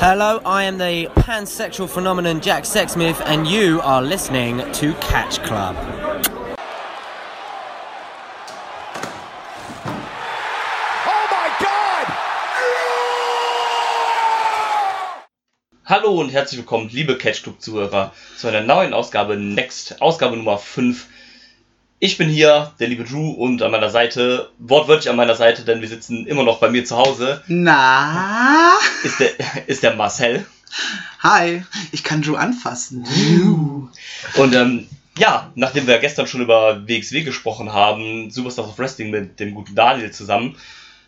Hello, I am the pansexual phenomenon Jack Sexsmith, and you are listening to Catch Club. Oh Hallo und herzlich willkommen, liebe Catch Club Zuhörer, zu einer neuen Ausgabe Next, Ausgabe Nummer 5. Ich bin hier, der liebe Drew, und an meiner Seite, wortwörtlich an meiner Seite, denn wir sitzen immer noch bei mir zu Hause, Na? ist der, ist der Marcel. Hi, ich kann Drew anfassen. Und ähm, ja, nachdem wir gestern schon über WXW gesprochen haben, Superstars of Wrestling mit dem guten Daniel zusammen,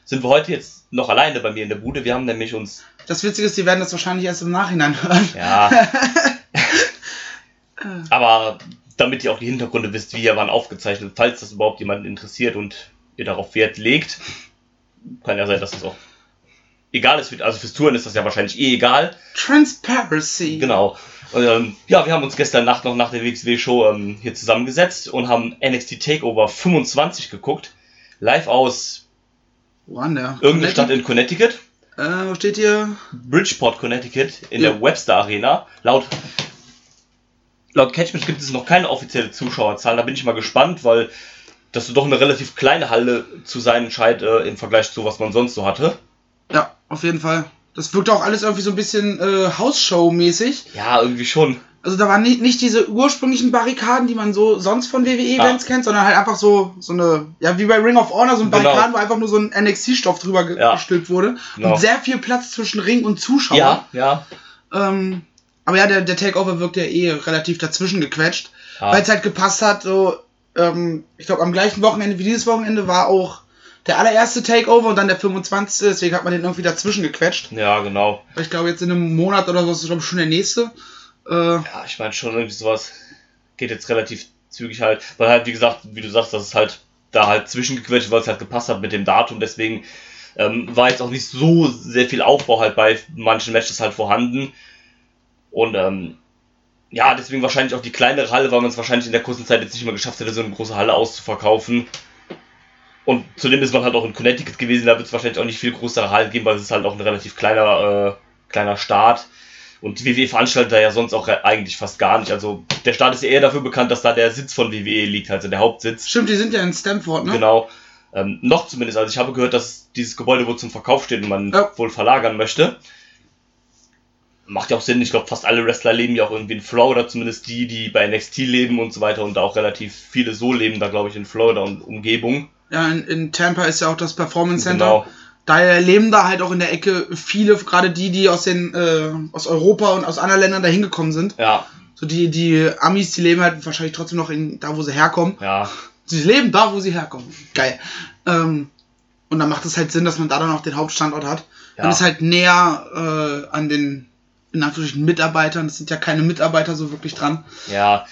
sind wir heute jetzt noch alleine bei mir in der Bude. Wir haben nämlich uns, Das Witzige ist, die werden das wahrscheinlich erst im Nachhinein hören. ja, aber damit ihr auch die Hintergründe wisst, wie hier waren aufgezeichnet, falls das überhaupt jemanden interessiert und ihr darauf Wert legt, kann ja sein, dass das auch egal ist. Also fürs Touren ist das ja wahrscheinlich eh egal. Transparency. Genau. Und, ähm, ja, wir haben uns gestern Nacht noch nach der WXW-Show ähm, hier zusammengesetzt und haben NXT Takeover 25 geguckt. Live aus Wo an der? irgendeiner Stadt in Connecticut. Äh, wo steht hier? Bridgeport, Connecticut, in Ja. der Webster Arena. Laut, laut Catchment gibt es noch keine offizielle Zuschauerzahl. Da bin ich mal gespannt, weil das doch eine relativ kleine Halle zu sein scheint äh, im Vergleich zu was man sonst so hatte. Ja, auf jeden Fall. Das wirkt auch alles irgendwie so ein bisschen äh, Hausshow-mäßig. Ja, irgendwie schon. Also da waren nicht, nicht diese ursprünglichen Barrikaden, die man so sonst von WWE-Events Ah. kennt, sondern halt einfach so, so eine, ja, wie bei Ring of Honor, so ein Genau. Barrikaden, wo einfach nur so ein NXT-Stoff drüber Ja. gestülpt wurde. Genau. Und sehr viel Platz zwischen Ring und Zuschauer. Ja, ja. Ähm, aber ja, der, der Takeover wirkt ja eh relativ dazwischen gequetscht, Ja. weil es halt gepasst hat. So, ähm, ich glaube, am gleichen Wochenende wie dieses Wochenende war auch der allererste Takeover und dann der 25. Deswegen hat man den irgendwie dazwischen gequetscht. Ja, genau. Ich glaube, jetzt in einem Monat oder so ist glaube schon der nächste. Äh, Ja, ich meine schon irgendwie sowas geht jetzt relativ zügig halt, weil halt, wie gesagt, wie du sagst, das ist halt da halt zwischengequetscht, weil es halt gepasst hat mit dem Datum, deswegen ähm, war jetzt auch nicht so sehr viel Aufbau halt bei manchen Matches halt vorhanden. Und ähm, ja, deswegen wahrscheinlich auch die kleinere Halle, weil man es wahrscheinlich in der kurzen Zeit jetzt nicht mehr geschafft hätte, so eine große Halle auszuverkaufen. Und zudem ist man halt auch in Connecticut gewesen, da wird es wahrscheinlich auch nicht viel größere Halle geben, weil es ist halt auch ein relativ kleiner, äh, kleiner Staat. Und die WWE veranstaltet da ja sonst auch eigentlich fast gar nicht. Also der Staat ist ja eher dafür bekannt, dass da der Sitz von WWE liegt, also der Hauptsitz. stimmt, die sind ja in Stamford, ne? Genau. Ähm, noch zumindest. Also ich habe gehört, dass dieses Gebäude wohl zum Verkauf steht und man Ja. wohl verlagern möchte. Macht ja auch Sinn. Ich glaube, fast alle Wrestler leben ja auch irgendwie in Florida, zumindest die, die bei NXT leben und so weiter und da auch relativ viele so leben, da glaube ich in Florida und Umgebung. Ja, in, in Tampa ist ja auch das Performance Center. Genau. Daher leben da halt auch in der Ecke viele, gerade die, die aus den äh, aus Europa und aus anderen Ländern dahin gekommen sind. Ja, So die, die Amis, die leben halt wahrscheinlich trotzdem noch in, da, wo sie herkommen. ja, Sie leben da, wo sie herkommen. Geil. Ähm, und dann macht es halt Sinn, dass man da dann auch den Hauptstandort hat. Ja. Man ist halt näher äh, an den, in Anführungsstrichen, Mitarbeitern. Es sind ja keine Mitarbeiter so wirklich dran. ja.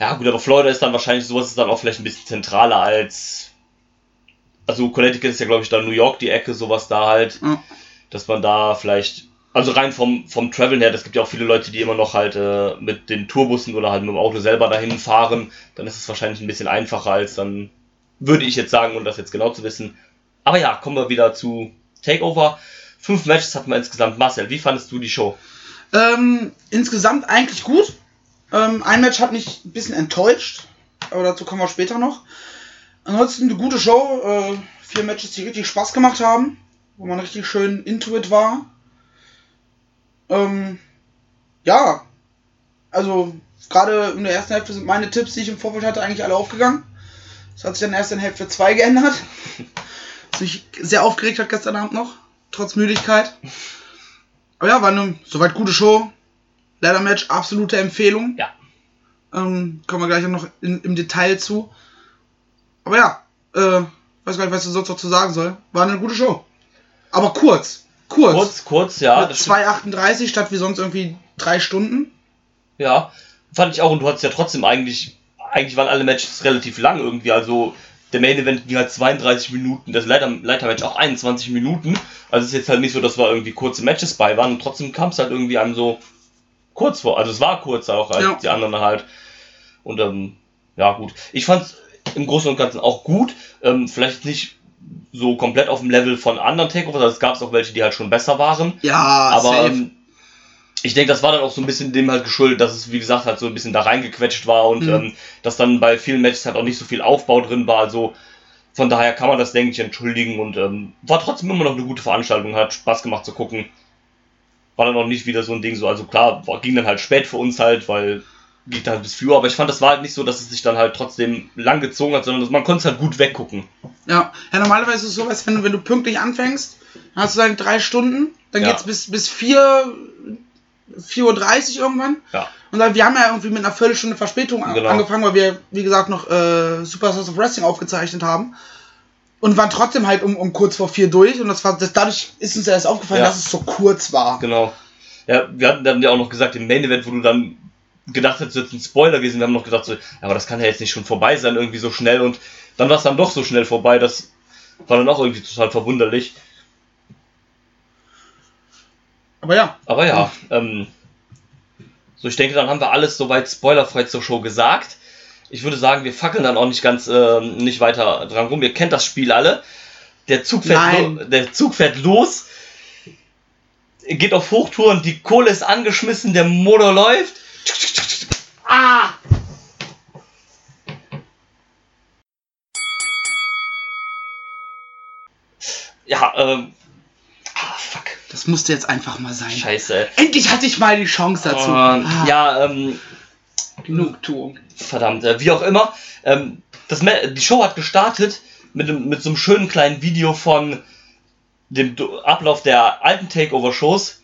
Ja, gut, aber Florida ist dann wahrscheinlich, sowas ist dann auch vielleicht ein bisschen zentraler als. Also Connecticut ist ja, glaube ich, dann New York die Ecke, sowas da halt. Ja. dass man da vielleicht, also rein vom, vom Traveln her, es gibt ja auch viele Leute, die immer noch halt äh, mit den Tourbussen oder halt mit dem Auto selber dahin fahren, dann ist es wahrscheinlich ein bisschen einfacher als dann, würde ich jetzt sagen, um das jetzt genau zu wissen. Aber ja, kommen wir wieder zu Takeover. Fünf Matches hatten wir insgesamt. Marcel, wie fandest du die Show? Ähm, insgesamt eigentlich gut. Ähm, ein Match hat mich ein bisschen enttäuscht, aber dazu kommen wir später noch. Ansonsten eine gute Show. Äh, vier Matches, die richtig Spaß gemacht haben, wo man richtig schön into it war. Ähm, ja, also gerade in der ersten Hälfte sind meine Tipps, die ich im Vorfeld hatte, eigentlich alle aufgegangen. Das hat sich dann erst in Hälfte 2 geändert. Was mich sehr aufgeregt hat gestern Abend noch, trotz Müdigkeit. Aber ja, war eine soweit gute Show. Ladder Match, absolute Empfehlung. Ja. Ähm, kommen wir gleich noch in, im Detail zu. Aber ja, äh, weiß gar nicht, was ich sonst noch zu sagen soll. War eine gute Show. Aber kurz. Kurz. Kurz, kurz, ja. Mit das stimmt. 2,38 statt wie sonst irgendwie drei Stunden. Ja, fand ich auch. Und du hattest ja trotzdem eigentlich, eigentlich waren alle Matches relativ lang irgendwie. Also der Main Event ging halt 32 Minuten, das Leiter, Leitermatch auch 21 Minuten. Also es ist jetzt halt nicht so, dass wir irgendwie kurze Matches bei waren. Und trotzdem kam es halt irgendwie einem so kurz vor. Also es war kurz auch als Ja. die anderen halt. Und ähm, ja gut. Ich fand im Großen und Ganzen auch gut. Ähm, vielleicht nicht so komplett auf dem Level von anderen Takeovers. Also es gab auch welche, die halt schon besser waren. Ja, Aber ähm, ich denke, das war dann auch so ein bisschen dem halt geschuldet, dass es, wie gesagt, halt so ein bisschen da reingequetscht war und Mhm. ähm, dass dann bei vielen Matches halt auch nicht so viel Aufbau drin war. Also von daher kann man das, denke ich, entschuldigen und ähm, war trotzdem immer noch eine gute Veranstaltung, hat Spaß gemacht zu gucken. War dann auch nicht wieder so ein Ding so, also klar, ging dann halt spät für uns halt, weil geht dann halt bis 4 Uhr, aber ich fand, das war halt nicht so, dass es sich dann halt trotzdem lang gezogen hat, sondern man konnte es halt gut weggucken. Ja, ja normalerweise ist es sowas, wenn du, wenn du pünktlich anfängst, dann hast du deine drei Stunden, dann Ja. geht's bis, bis 4, 4.30 Uhr irgendwann. Ja. Und dann, wir haben ja irgendwie mit einer Viertelstunde Verspätung an, Genau. angefangen, weil wir, wie gesagt, noch äh, Superstars of Wrestling aufgezeichnet haben. Und waren trotzdem halt um, um kurz vor vier durch. Und das war, das, dadurch ist uns erst aufgefallen, Ja. dass es so kurz war. Genau. Ja, wir hatten dann ja auch noch gesagt, im Main Event, wo du dann gedacht hättest, jetzt ein Spoiler gewesen, wir haben noch gedacht, so, aber das kann ja jetzt nicht schon vorbei sein, irgendwie so schnell. Und dann war es dann doch so schnell vorbei, das war dann auch irgendwie total verwunderlich. Aber ja, Aber ja, ähm, so ich denke, dann haben wir alles soweit spoilerfrei zur Show gesagt. Ich würde sagen, wir fackeln dann auch nicht ganz ähm, nicht weiter dran rum. Ihr kennt das Spiel alle. Der Zug fährt, der Zug fährt los, geht auf Hochtouren, die Kohle ist angeschmissen, der Motor läuft. Ah! Ja, ähm. Das musste jetzt einfach mal sein. Scheiße. Endlich hatte ich mal die Chance dazu. Und, Ah, ja, ähm, Genugtuung. verdammt, äh, wie auch immer. Ähm, das, die Show hat gestartet mit, mit so einem schönen kleinen Video von dem Ablauf der alten Takeover-Shows.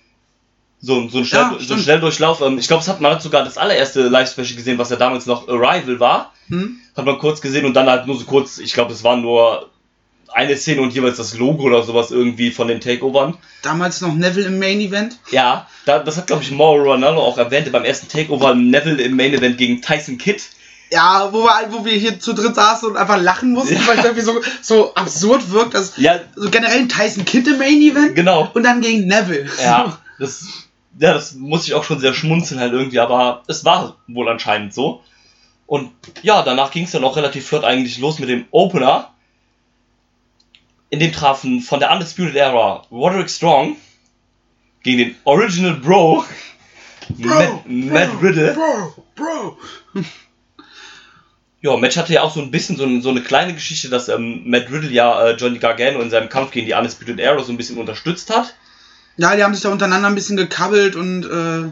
So, so ein, Schnell, Ja, so ein. Schnelldurchlauf. Ähm, ich glaube, es hat man hat sogar das allererste Live-Special gesehen, was ja damals noch Arrival war. Hm? Hat man kurz gesehen und dann halt nur so kurz, ich glaube, es war nur eine Szene und jeweils das Logo oder sowas irgendwie von den Takeovern. Damals noch Neville im Main Event. Ja, da, das hat, glaube ich, Mauro Ronaldo auch erwähnt beim ersten Takeover Neville im Main Event gegen Tyson Kidd. Ja, wo wir, wo wir hier zu dritt saßen und einfach lachen mussten, Ja. weil es irgendwie so, so absurd wirkt, dass Ja, so generell ein Tyson Kidd im Main Event genau. und dann gegen Neville. Ja, das, ja, das muss ich auch schon sehr schmunzeln halt irgendwie, aber es war wohl anscheinend so. Und ja, danach ging es dann auch relativ flott eigentlich los mit dem Opener. In dem trafen von der Undisputed Era Roderick Strong gegen den Original Bro, Matt, Matt Riddle. Bro, Bro. Ja, Match hatte ja auch so ein bisschen so, ein, so eine kleine Geschichte, dass ähm, Matt Riddle ja äh, Johnny Gargano in seinem Kampf gegen die Undisputed Era so ein bisschen unterstützt hat. Ja, die haben sich da untereinander ein bisschen gekabbelt und äh,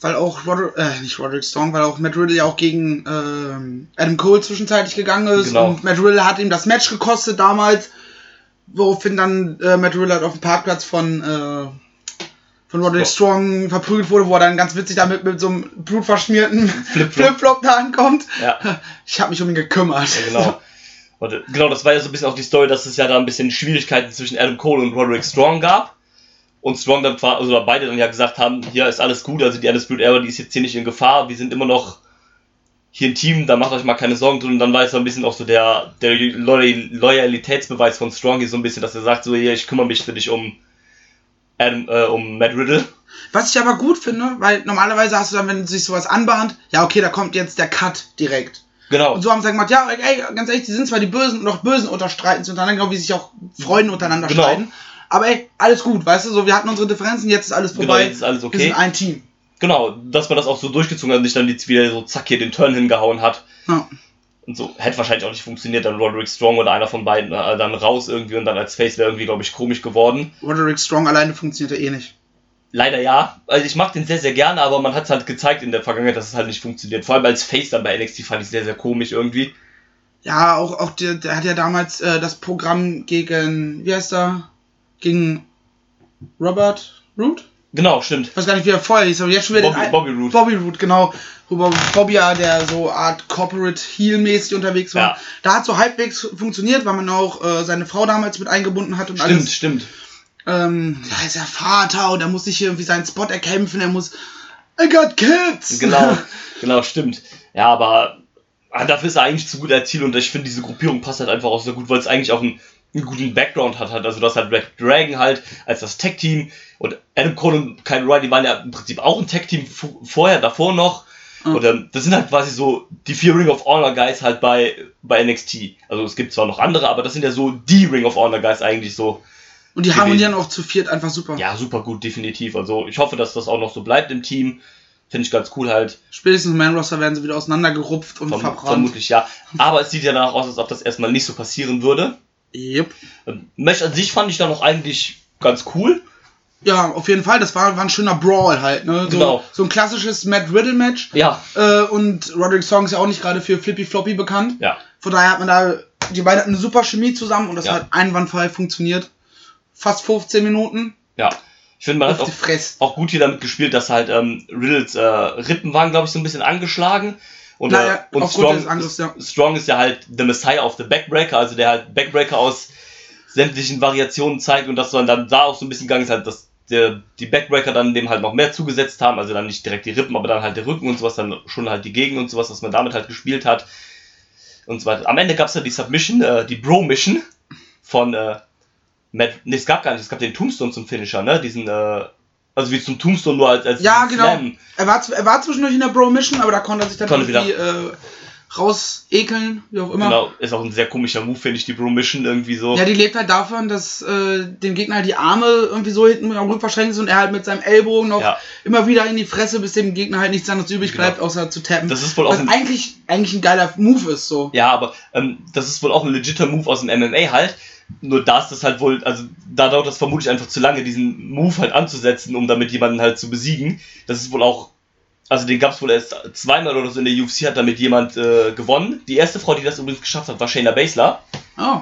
weil auch Roderick, äh, nicht Roderick Strong, weil auch Matt Riddle ja auch gegen ähm, Adam Cole zwischenzeitlich gegangen ist Genau. und Matt Riddle hat ihm das Match gekostet damals, woraufhin dann äh, Matt Riddle halt auf dem Parkplatz von äh, von Roderick. Strong verprügelt wurde, wo er dann ganz witzig damit mit so einem blutverschmierten Flip-Flop. Flip-Flop da ankommt. Ja. Ich habe mich um ihn gekümmert. Ja, genau. Warte, genau, das war ja so ein bisschen auch die Story, dass es ja da ein bisschen Schwierigkeiten zwischen Adam Cole und Roderick Strong gab. Und Strong dann, also beide dann ja gesagt haben, hier ist alles gut, also die Undisputed Era, die ist jetzt hier nicht in Gefahr, wir sind immer noch hier ein Team, da macht euch mal keine Sorgen drin. Und dann war es so ein bisschen auch so der, der Loy Loyalitätsbeweis von Strong hier so ein bisschen, dass er sagt, so hier, ich kümmere mich für dich um Adam, äh, um Matt Riddle. Was ich aber gut finde, weil normalerweise hast du dann, wenn sich sowas anbahnt, ja okay, da kommt jetzt der Cut direkt. Genau. Und so haben sie dann gemacht, ja, ey, ganz ehrlich, die sind zwar die Bösen und auch Bösen unterstreiten sich untereinander, genau wie sich auch Freunde untereinander Genau. streiten. Aber ey, alles gut, weißt du, so, wir hatten unsere Differenzen, jetzt ist alles Genau, vorbei. jetzt ist alles Wir okay. sind ein Team. Genau, dass man das auch so durchgezogen hat und nicht dann jetzt wieder so zack hier den Turn hingehauen hat. Ja. Und so hätte wahrscheinlich auch nicht funktioniert, dann Roderick Strong oder einer von beiden äh, dann raus irgendwie und dann als Face wäre irgendwie, glaube ich, komisch geworden. Roderick Strong alleine funktioniert ja eh nicht. Leider ja. Also ich mag den sehr, sehr gerne, aber man hat es halt gezeigt in der Vergangenheit, dass es halt nicht funktioniert. Vor allem als Face dann bei NXT fand ich sehr, sehr komisch irgendwie. Ja, auch, auch der, der hat ja damals äh, das Programm gegen, wie heißt er? Gegen Robert Root? Genau, stimmt. Ich weiß gar nicht, wie er vorher hieß, aber jetzt schon wieder Bobby, den Bobby Roode. Bobby Root, genau. Wo Bob- Bobby ja, der so Art Corporate Heel-mäßig unterwegs war. Ja. Da hat so halbwegs funktioniert, weil man auch äh, seine Frau damals mit eingebunden hat und Stimmt, alles. stimmt. Ähm, da ist er Vater und er muss sich irgendwie seinen Spot erkämpfen, er muss. I got kids! Genau, genau, stimmt. Ja, aber ah, dafür ist er eigentlich zu gut als Ziel und ich finde, diese Gruppierung passt halt einfach auch so gut, weil es eigentlich auch einen, einen guten Background hat. halt. Also, das hat Red Dragon halt als das Tech-Team und Adam Cole und Kyle O'Reilly waren ja im Prinzip auch ein Tech-Team vorher, davor noch. Ja. Und ähm, das sind halt quasi so die vier Ring of Honor Guys halt bei, bei NXT. Also es gibt zwar noch andere, aber das sind ja so die Ring of Honor Guys eigentlich so. Und die gewesen. harmonieren auch zu viert einfach super. Ja, super gut, definitiv. Also ich hoffe, dass das auch noch so bleibt im Team. Finde ich ganz cool halt. Spätestens im Man Roster werden sie wieder auseinandergerupft und Verm verbrannt. vermutlich ja. Aber es sieht ja danach aus, als ob das erstmal nicht so passieren würde. Yep. Ähm, Match an sich fand ich dann noch eigentlich ganz cool. Ja, auf jeden Fall. Das war, war ein schöner Brawl halt. Ne? So, Genau. so ein klassisches Matt Riddle Match. Ja, Äh, und Roderick Strong ist ja auch nicht gerade für Flippy Floppy bekannt. ja. Von daher hat man da, die beiden hatten eine super Chemie zusammen und das Ja. hat einwandfrei funktioniert. Fast 15 Minuten Ja. Ich finde, man hat auf auch die Fresse. auch gut hier damit gespielt, dass halt ähm, Riddles äh, Rippen waren, glaube ich, so ein bisschen angeschlagen. Und, Naja, äh, und Strong, Angriffs, ja. Strong ist ja halt the Messiah of the Backbreaker, also der halt Backbreaker aus sämtlichen Variationen zeigt und dass man dann da auch so ein bisschen gegangen ist, halt, dass der, die Backbreaker dann dem halt noch mehr zugesetzt haben, also dann nicht direkt die Rippen, aber dann halt der Rücken und sowas, dann schon halt die Gegend und sowas, dass man damit halt gespielt hat. Und so weiter. Am Ende gab es dann die Submission, äh, die Bro-Mission von äh, Matt, nee, es gab gar nicht, es gab den Tombstone zum Finisher, ne? Diesen, äh, also wie zum Tombstone nur als, als Ja, genau. Slam. Er war, er war zwischendurch in der Bro-Mission, aber da konnte er sich dann Konnte irgendwie äh, rausekeln, wie auch immer. Genau, ist auch ein sehr komischer Move, finde ich, die Bro-Mission irgendwie so. Ja, die lebt halt davon, dass äh, dem Gegner halt die Arme irgendwie so hinten am Rücken verschränkt sind und er halt mit seinem Ellbogen noch Ja. immer wieder in die Fresse, bis dem Gegner halt nichts anderes übrig Genau. bleibt, außer zu tappen. Das ist wohl auch Was ein, eigentlich, eigentlich ein geiler Move ist, so. Ja, aber ähm, das ist wohl auch ein legitter Move aus dem MMA halt. Nur da ist das halt wohl, also da dauert das vermutlich einfach zu lange, diesen Move halt anzusetzen, um damit jemanden halt zu besiegen. Das ist wohl auch, also den gab es wohl erst zweimal oder so in der UFC, hat damit jemand äh, gewonnen. Die erste Frau, die das übrigens geschafft hat, war Shayna Baszler. Oh.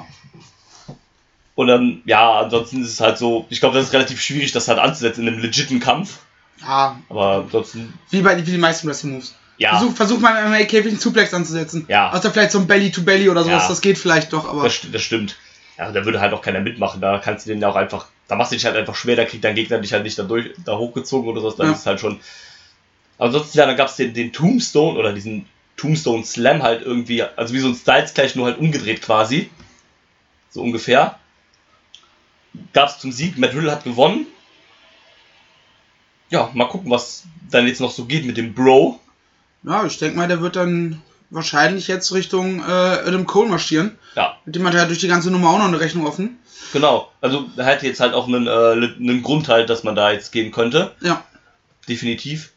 Und dann, ja, ansonsten ist es halt so, ich glaube, das ist relativ schwierig, das halt anzusetzen in einem legiten Kampf. Ja, Aber ansonsten, wie bei wie die meisten Wrestling-Moves. ja, Versuch, versuch mal im MMA-Käfig einen Suplex anzusetzen. Ja. Außer vielleicht so ein Belly-to-Belly oder sowas, Ja. das geht vielleicht doch, aber. das, das stimmt. Ja, da würde halt auch keiner mitmachen. Da kannst du den ja auch einfach, da machst du dich halt einfach schwer, da kriegt dein Gegner dich halt nicht da, durch, da hochgezogen oder so. Dann Ja. ist es halt schon. Ansonsten, ja, dann gab es den, den Tombstone oder diesen Tombstone Slam halt irgendwie, also wie so ein Styles gleich nur halt umgedreht quasi. So ungefähr. Gab es zum Sieg. Matt Riddle hat gewonnen. Ja, mal gucken, was dann jetzt noch so geht mit dem Bro. Ja, ich denke mal, der wird dann wahrscheinlich jetzt Richtung äh, Adam Cole marschieren. Ja, Mit dem hat er durch die ganze Nummer auch noch eine Rechnung offen. genau. Also er hat jetzt halt auch einen, äh, einen Grund halt, dass man da jetzt gehen könnte. Ja. definitiv.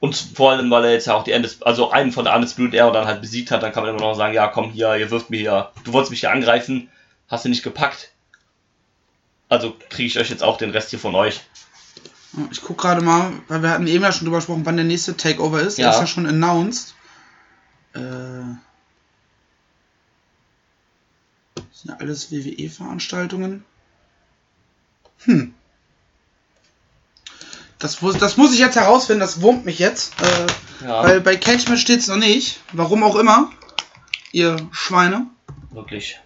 Und vor allem, weil er jetzt ja auch die Endes, also einen von der Undisputed Era dann halt besiegt hat, dann kann man immer noch sagen, ja komm hier, ihr wirft mir hier, du wolltest mich hier angreifen, hast du nicht gepackt. Also kriege ich euch jetzt auch den Rest hier von euch. Ich guck gerade mal, weil wir hatten eben ja schon drüber gesprochen, wann der nächste Takeover ist. Der Ja. ist ja schon announced. Äh, das sind ja alles WWE-Veranstaltungen. Hm. Das, muss- das muss ich jetzt herausfinden, das wurmt mich jetzt. Äh, Ja, Weil bei Cashman steht es noch nicht. Warum auch immer. Ihr Schweine. wirklich.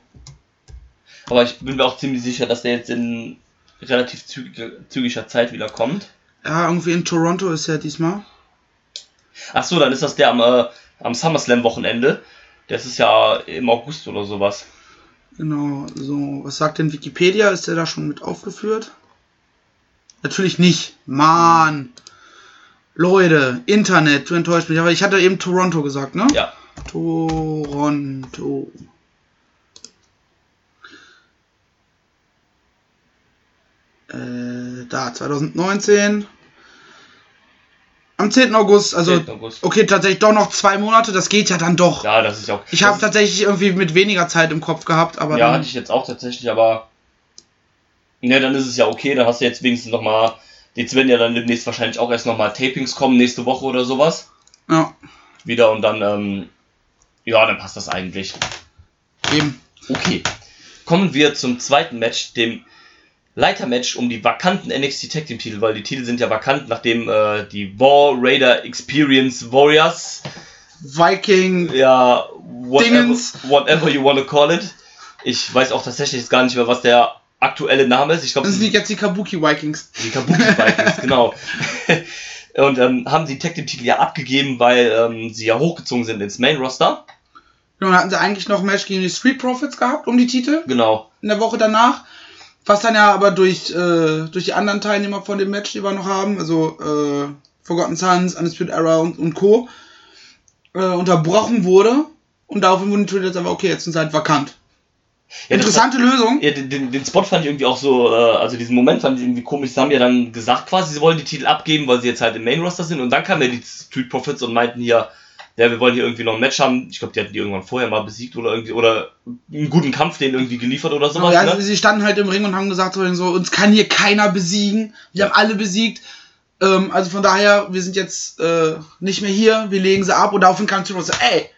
Aber ich bin mir auch ziemlich sicher, dass der jetzt in relativ zügiger, zügiger Zeit wieder kommt. Ja, irgendwie in Toronto ist er diesmal. Ach so, dann ist das der am, äh, am SummerSlam Wochenende. Das ist ja im August oder sowas. Genau, so. Was sagt denn Wikipedia? Ist der da schon mit aufgeführt? Natürlich nicht. Mann. Leute, Internet, du enttäuscht mich. Aber ich hatte eben Toronto gesagt, ne? Ja, Toronto. Äh, da, 2019. Am 10. August, also. 10. August. Okay, tatsächlich doch noch zwei Monate, das geht ja dann doch. Ja, das ist ja auch. Ich habe tatsächlich irgendwie mit weniger Zeit im Kopf gehabt, aber Ja, dann, hatte ich jetzt auch tatsächlich, aber. Ne, dann ist es ja okay, dann hast du jetzt wenigstens nochmal. Jetzt werden ja dann demnächst wahrscheinlich auch erst nochmal Tapings kommen, nächste Woche oder sowas. ja, Wieder und dann, ähm, ja, dann passt das eigentlich. eben. Okay. Kommen wir zum zweiten Match, dem Leitermatch um die vakanten NXT Tag Team Titel, weil die Titel sind ja vakant, nachdem äh, die War Raider Experience Warriors, Viking, ja, whatever, Dingens. whatever you wanna call it. Ich weiß auch tatsächlich jetzt gar nicht mehr, was der aktuelle Name ist. Ich glaube, das sind jetzt die Kabuki Vikings. die Kabuki Vikings, genau. Und ähm, haben die Tag Team Titel ja abgegeben, weil ähm, sie ja hochgezogen sind ins Main Roster. Genau, hatten sie eigentlich noch ein Match gegen die Street Profits gehabt um die Titel Genau. in der Woche danach. Was dann ja aber durch, äh, durch die anderen Teilnehmer von dem Match, die wir noch haben, also äh, Forgotten Sons, Undisputed Era und, und Co., äh, unterbrochen wurde und daraufhin wurden die jetzt einfach, okay, jetzt sind sie halt vakant. Ja, Interessante Lösung. Ja, den, den, den Spot fand ich irgendwie auch so, äh, also diesen Moment fand ich irgendwie komisch. Sie haben ja dann gesagt quasi, sie wollen die Titel abgeben, weil sie jetzt halt im Main Roster sind. Und dann kamen ja die Street Profits und meinten hier, ja, wir wollen hier irgendwie noch ein Match haben. Ich glaube, die hatten die irgendwann vorher mal besiegt oder irgendwie, oder einen guten Kampf denen irgendwie geliefert oder sowas. ja, ne? sie standen halt im Ring und haben gesagt, so, so, uns kann hier keiner besiegen. Wir haben alle besiegt. Ähm, also von daher, wir sind jetzt äh, nicht mehr hier, wir legen sie ab und daraufhin kam Triple und so, ey,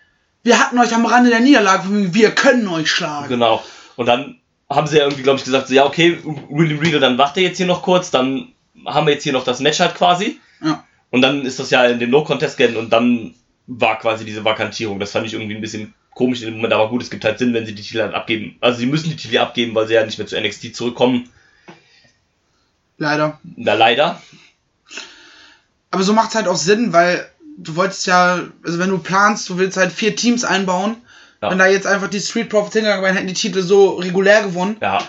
wir hatten euch am Rande der Niederlage, wir können euch schlagen. Genau. Und dann haben sie ja irgendwie, glaube ich, gesagt, so, ja, okay, William Regal, dann wacht ihr jetzt hier noch kurz, dann haben wir jetzt hier noch das Match halt quasi. Ja. Und dann ist das ja in dem No-Contest geendet und dann war quasi diese Vakantierung. Das fand ich irgendwie ein bisschen komisch in dem Moment, aber gut, es gibt halt Sinn, wenn sie die Titel halt abgeben. Also sie müssen die Titel abgeben, weil sie ja nicht mehr zu NXT zurückkommen. Leider. Na leider. Aber so macht es halt auch Sinn, weil du wolltest ja, also wenn du planst, du willst halt vier Teams einbauen. Ja. Wenn da jetzt einfach die Street Profits hingegangen wären, hätten die Titel so regulär gewonnen, Ja,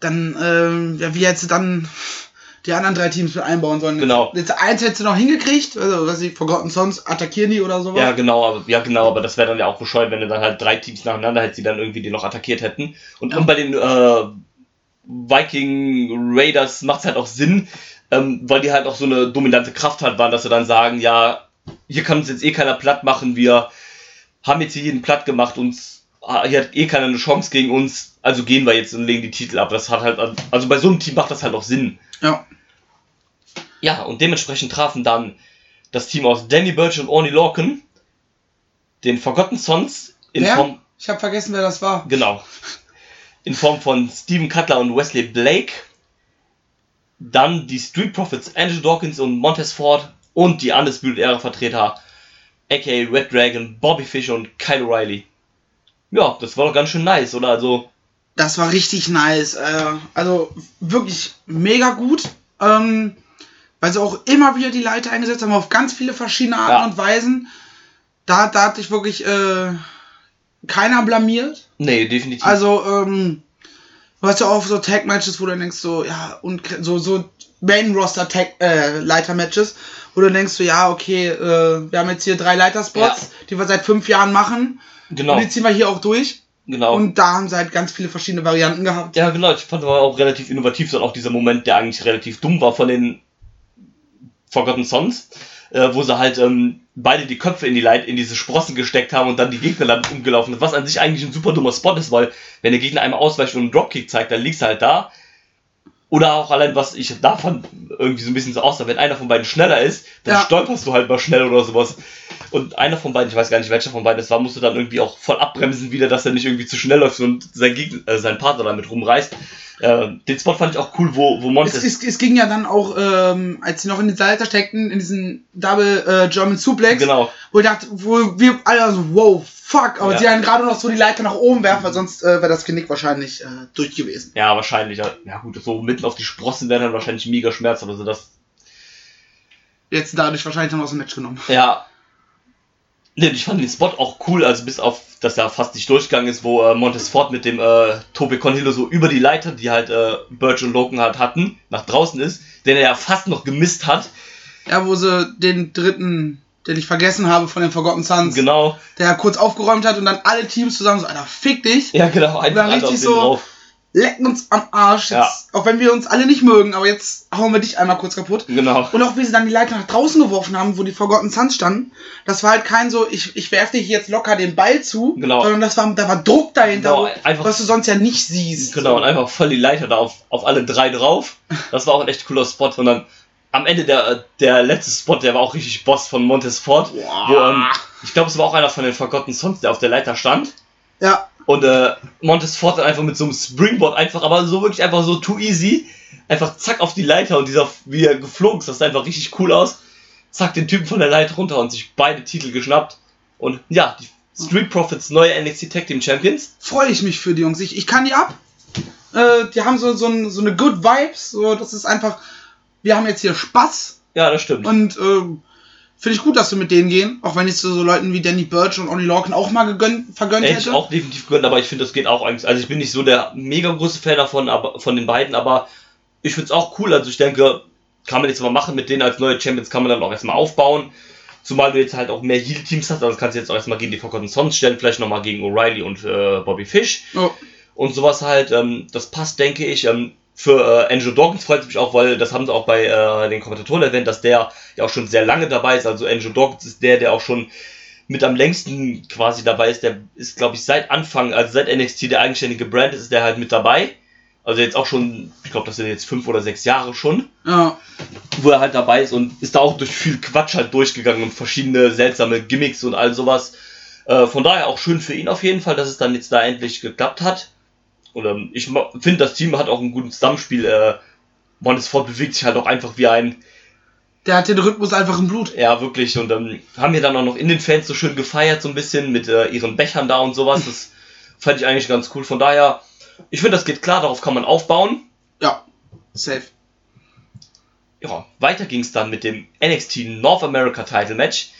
dann, ähm, ja, wie du dann die anderen drei Teams mit einbauen sollen? Genau. Jetzt eins hättest du noch hingekriegt, also, was ich, Forgotten Sons, attackieren die oder sowas. ja genau, aber, ja genau, aber das wäre dann ja auch bescheuert, wenn du dann halt drei Teams nacheinander hättest, die dann irgendwie die noch attackiert hätten. Und, Ja. und bei den äh, Viking Raiders macht es halt auch Sinn, ähm, weil die halt auch so eine dominante Kraft halt waren, dass sie dann sagen, ja, hier kann uns jetzt eh keiner platt machen, wir haben jetzt hier jeden platt gemacht, uns ah, hier hat eh keiner eine Chance gegen uns, also gehen wir jetzt und legen die Titel ab. Das hat halt, also bei so einem Team macht das halt auch Sinn. Ja. Ja, und dementsprechend trafen dann das Team aus Danny Burch und Orny Lorcan den Forgotten Sons in Wer? Form, Ich habe vergessen, wer das war. genau, in Form von Steven Cutler und Wesley Blake. Dann die Street Profits Angel Dawkins und Montez Ford und die Undisputed Era Vertreter aka Red Dragon, Bobby Fish und Kyle O'Reilly. Ja, das war doch ganz schön nice, oder? Also, Das war richtig nice. Äh, also wirklich mega gut. Ähm, weil sie auch immer wieder die Leiter eingesetzt haben, auf ganz viele verschiedene Arten Ja. und Weisen. Da, da hat sich wirklich äh, keiner blamiert. nee, definitiv. Also, ähm, du hast ja auch so Tag-Matches, wo du denkst, so, ja, und so, so Main-Roster-Tag, äh, wo du denkst, so, ja, okay, äh, wir haben jetzt hier drei Leiterspots, Ja. die wir seit fünf Jahren machen. genau, Und die ziehen wir hier auch durch. genau. Und da haben sie halt ganz viele verschiedene Varianten gehabt. Ja, genau, ich fand aber auch relativ innovativ, so auch dieser Moment, der eigentlich relativ dumm war von den Forgotten Sons, äh, wo sie halt ähm, beide die Köpfe in die Leit in diese Sprossen gesteckt haben und dann die Gegner dann umgelaufen ist, was an sich eigentlich ein super dummer Spot ist, weil wenn der Gegner einmal ausweicht und einen Dropkick zeigt, dann liegst du halt da. Oder auch allein, was ich da fand, irgendwie so ein bisschen so aussah, wenn einer von beiden schneller ist, dann Ja. stolperst du halt mal schnell oder sowas. Und einer von beiden, ich weiß gar nicht, welcher von beiden es war, musste dann irgendwie auch voll abbremsen wieder, dass er nicht irgendwie zu schnell läuft und sein, Gegner, äh, sein Partner damit rumreißt. Äh, den Spot fand ich auch cool, wo, wo Es, Montes... es, es ging ja dann auch, ähm, als sie noch in die Leiter steckten, in diesen Double äh, German Suplex, genau, wo ich dachte, wo wir alle so, wow, fuck, aber Ja. sie dann gerade noch so die Leiter nach oben werfen, weil sonst äh, wäre das Genick wahrscheinlich äh, durch gewesen. ja, wahrscheinlich. Ja, ja gut, so mitten auf die Sprossen wäre dann wahrscheinlich mega Schmerz, aber so das... Jetzt dadurch wahrscheinlich noch aus dem Match genommen. Ja. Nee, ich fand den Spot auch cool, also bis auf, dass er fast nicht durchgegangen ist, wo äh, Montes Ford mit dem äh, Tobe Conhillo so über die Leiter, die halt äh, Birch und Logan halt hatten, nach draußen ist, den er ja fast noch gemisst hat. Ja, wo sie den dritten, den ich vergessen habe von den Forgotten Sons, Genau. der kurz aufgeräumt hat und dann alle Teams zusammen so, Alter, fick dich, Ja, genau, einfach alle auf richtig den so- drauf. Lecken uns am Arsch, Ja. jetzt, auch wenn wir uns alle nicht mögen, aber jetzt hauen wir dich einmal kurz kaputt. Genau. Und auch wie sie dann die Leiter nach draußen geworfen haben, wo die Forgotten Sons standen, das war halt kein so, ich, ich werf dir hier jetzt locker den Ball zu, Genau. sondern das war, da war Druck dahinter, Genau, einfach- was du sonst ja nicht siehst. Genau, und einfach voll die Leiter da auf, auf alle drei drauf. Das war auch ein echt cooler Spot. Und dann am Ende der, der letzte Spot, der war auch richtig Boss von Montes Ford. Wo, ähm, ich glaube, es war auch einer von den Forgotten Sons, der auf der Leiter stand. Ja, Und äh, Montes Ford dann einfach mit so einem Springboard einfach, aber so wirklich einfach so too easy. Einfach zack auf die Leiter und dieser, wie er geflogen ist, das sah einfach richtig cool aus. Zack, den Typen von der Leiter runter und sich beide Titel geschnappt. Und ja, die Street Profits neue NXT Tag Team Champions. freue ich mich für die Jungs. Ich, ich kann die ab. Äh, die haben so, so, ein, so eine Good Vibes. So, das ist einfach, wir haben jetzt hier Spaß. Ja, das stimmt. Und ähm, finde ich gut, dass wir mit denen gehen. Auch wenn ich so, so Leuten wie Danny Birch und Ollie Lorcan auch mal gegönnt, vergönnt Hätte ich hätte. auch definitiv gehört, aber ich finde, das geht auch eigentlich. Also ich bin nicht so der mega große Fan davon, aber von den beiden, aber ich finde es auch cool. Also ich denke, kann man jetzt mal machen mit denen als neue Champions, kann man dann auch erstmal aufbauen. Zumal du jetzt halt auch mehr Heal-Teams hast, also kannst du jetzt auch erstmal gegen die Forgotten Sons stellen, vielleicht nochmal gegen O'Reilly und äh, Bobby Fish. Oh. Und sowas halt, ähm, das passt, denke ich. Ähm, für äh, Andrew Dawkins freut es mich auch, weil das haben sie auch bei äh, den Kommentatoren erwähnt, dass der ja auch schon sehr lange dabei ist. Also Andrew Dawkins ist der, der auch schon mit am längsten quasi dabei ist. Der ist, glaube ich, seit Anfang, also seit NXT der eigenständige Brand ist, ist der halt mit dabei. Also jetzt auch schon, ich glaube, das sind jetzt fünf oder sechs Jahre schon, Ja. wo er halt dabei ist und ist da auch durch viel Quatsch halt durchgegangen und verschiedene seltsame Gimmicks und all sowas. Äh, von daher auch schön für ihn auf jeden Fall, dass es dann jetzt da endlich geklappt hat. Und ähm, ich finde, das Team hat auch ein gutes Zusammenspiel. Äh, Montesfort bewegt sich halt auch einfach wie ein, Der hat den Rhythmus einfach im Blut. ja wirklich, und ähm, haben hier dann auch noch in den Fans so schön gefeiert, so ein bisschen mit äh, ihren Bechern da und sowas. Das fand ich eigentlich ganz cool. Von daher, ich finde, das geht klar, darauf kann man aufbauen. Ja. Safe. ja, weiter ging es dann mit dem NXT North America Title Match.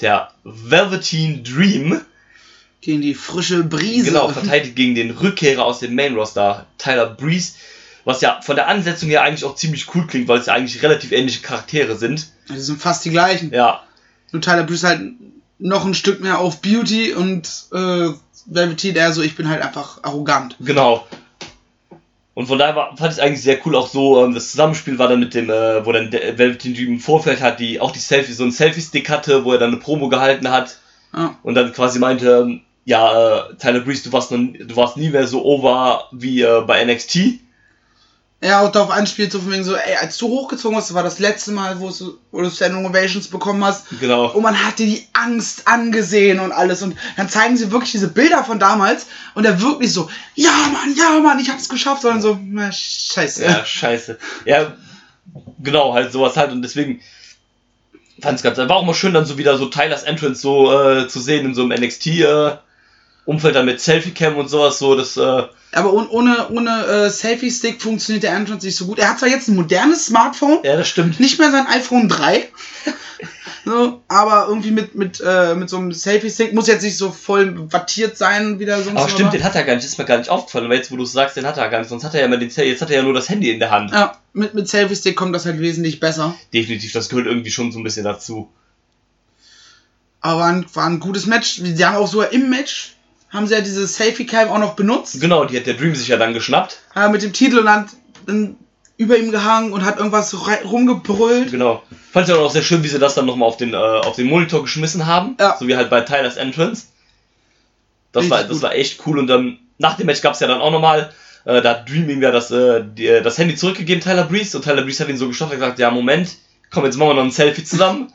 Der Velveteen Dream, Gegen die frische Brise. genau, verteidigt gegen den Rückkehrer aus dem Main Roster, Tyler Breeze. Was ja von der Ansetzung her eigentlich auch ziemlich cool klingt, weil es ja eigentlich relativ ähnliche Charaktere sind. Die sind fast die gleichen. Ja, Nur Tyler Breeze halt noch ein Stück mehr auf Beauty und äh, Velveteen eher so, ich bin halt einfach arrogant. genau. Und von daher war, fand ich es eigentlich sehr cool, auch so, ähm, das Zusammenspiel war dann mit dem, äh, wo dann der Velveteen im Vorfeld hat, die auch die Selfie, so ein Selfie-Stick hatte, wo er dann eine Promo gehalten hat. Ja. Und dann quasi meinte, ähm, ja, äh, Tyler Breeze, du warst, noch, du warst nie mehr so over wie äh, bei NXT. Er auch darauf anspielt, so von wegen so, ey, als du hochgezogen hast, das war das letzte Mal, wo, es, wo du Standing Ovations bekommen hast. Genau. Und man hat dir die Angst angesehen und alles. Und dann zeigen sie wirklich diese Bilder von damals. Und er wirklich so, ja Mann, ja Mann, ich hab's geschafft. Und dann so, na scheiße. Ja, scheiße. Ja, genau, halt sowas halt. Und deswegen fand es ganz, war auch mal schön, dann so wieder so Tylers Entrance so äh, zu sehen in so einem NXT äh, Umfeld dann mit Selfie-Cam und sowas, so das, äh, Aber ohne, ohne, ohne äh, Selfie-Stick funktioniert der Entrance nicht so gut. Er hat zwar jetzt ein modernes Smartphone, ja, das stimmt. nicht mehr sein iPhone 3. so, aber irgendwie mit, mit, äh, mit so einem Selfie-Stick muss jetzt nicht so voll wattiert sein, wie der sonst Aber stimmt, war. den hat er gar nicht, ist mir gar nicht aufgefallen, weil jetzt, wo du es sagst, den hat er gar nicht, sonst hat er ja immer den jetzt hat er ja nur das Handy in der Hand. Ja, mit, mit Selfie-Stick kommt das halt wesentlich besser. Definitiv, das gehört irgendwie schon so ein bisschen dazu. Aber war ein, war ein gutes Match. Sie haben auch sogar im Match, haben sie ja diese Selfie-Cam auch noch benutzt. Genau, die hat der Dream sich ja dann geschnappt. Äh, mit dem Titel und dann, dann über ihm gehangen und hat irgendwas rumgebrüllt. Genau. Fand ich auch noch sehr schön, wie sie das dann nochmal auf den, äh, auf den Monitor geschmissen haben. Ja. So wie halt bei Tyler's Entrance. Das, war, das gut. war echt cool. Und dann, nach dem Match gab es ja dann auch nochmal, äh, da hat Dream ihm ja das, äh, die, äh, das Handy zurückgegeben, Tyler Breeze. Und Tyler Breeze hat ihn so gestoppt und gesagt, ja, Moment, komm, jetzt machen wir noch ein Selfie zusammen.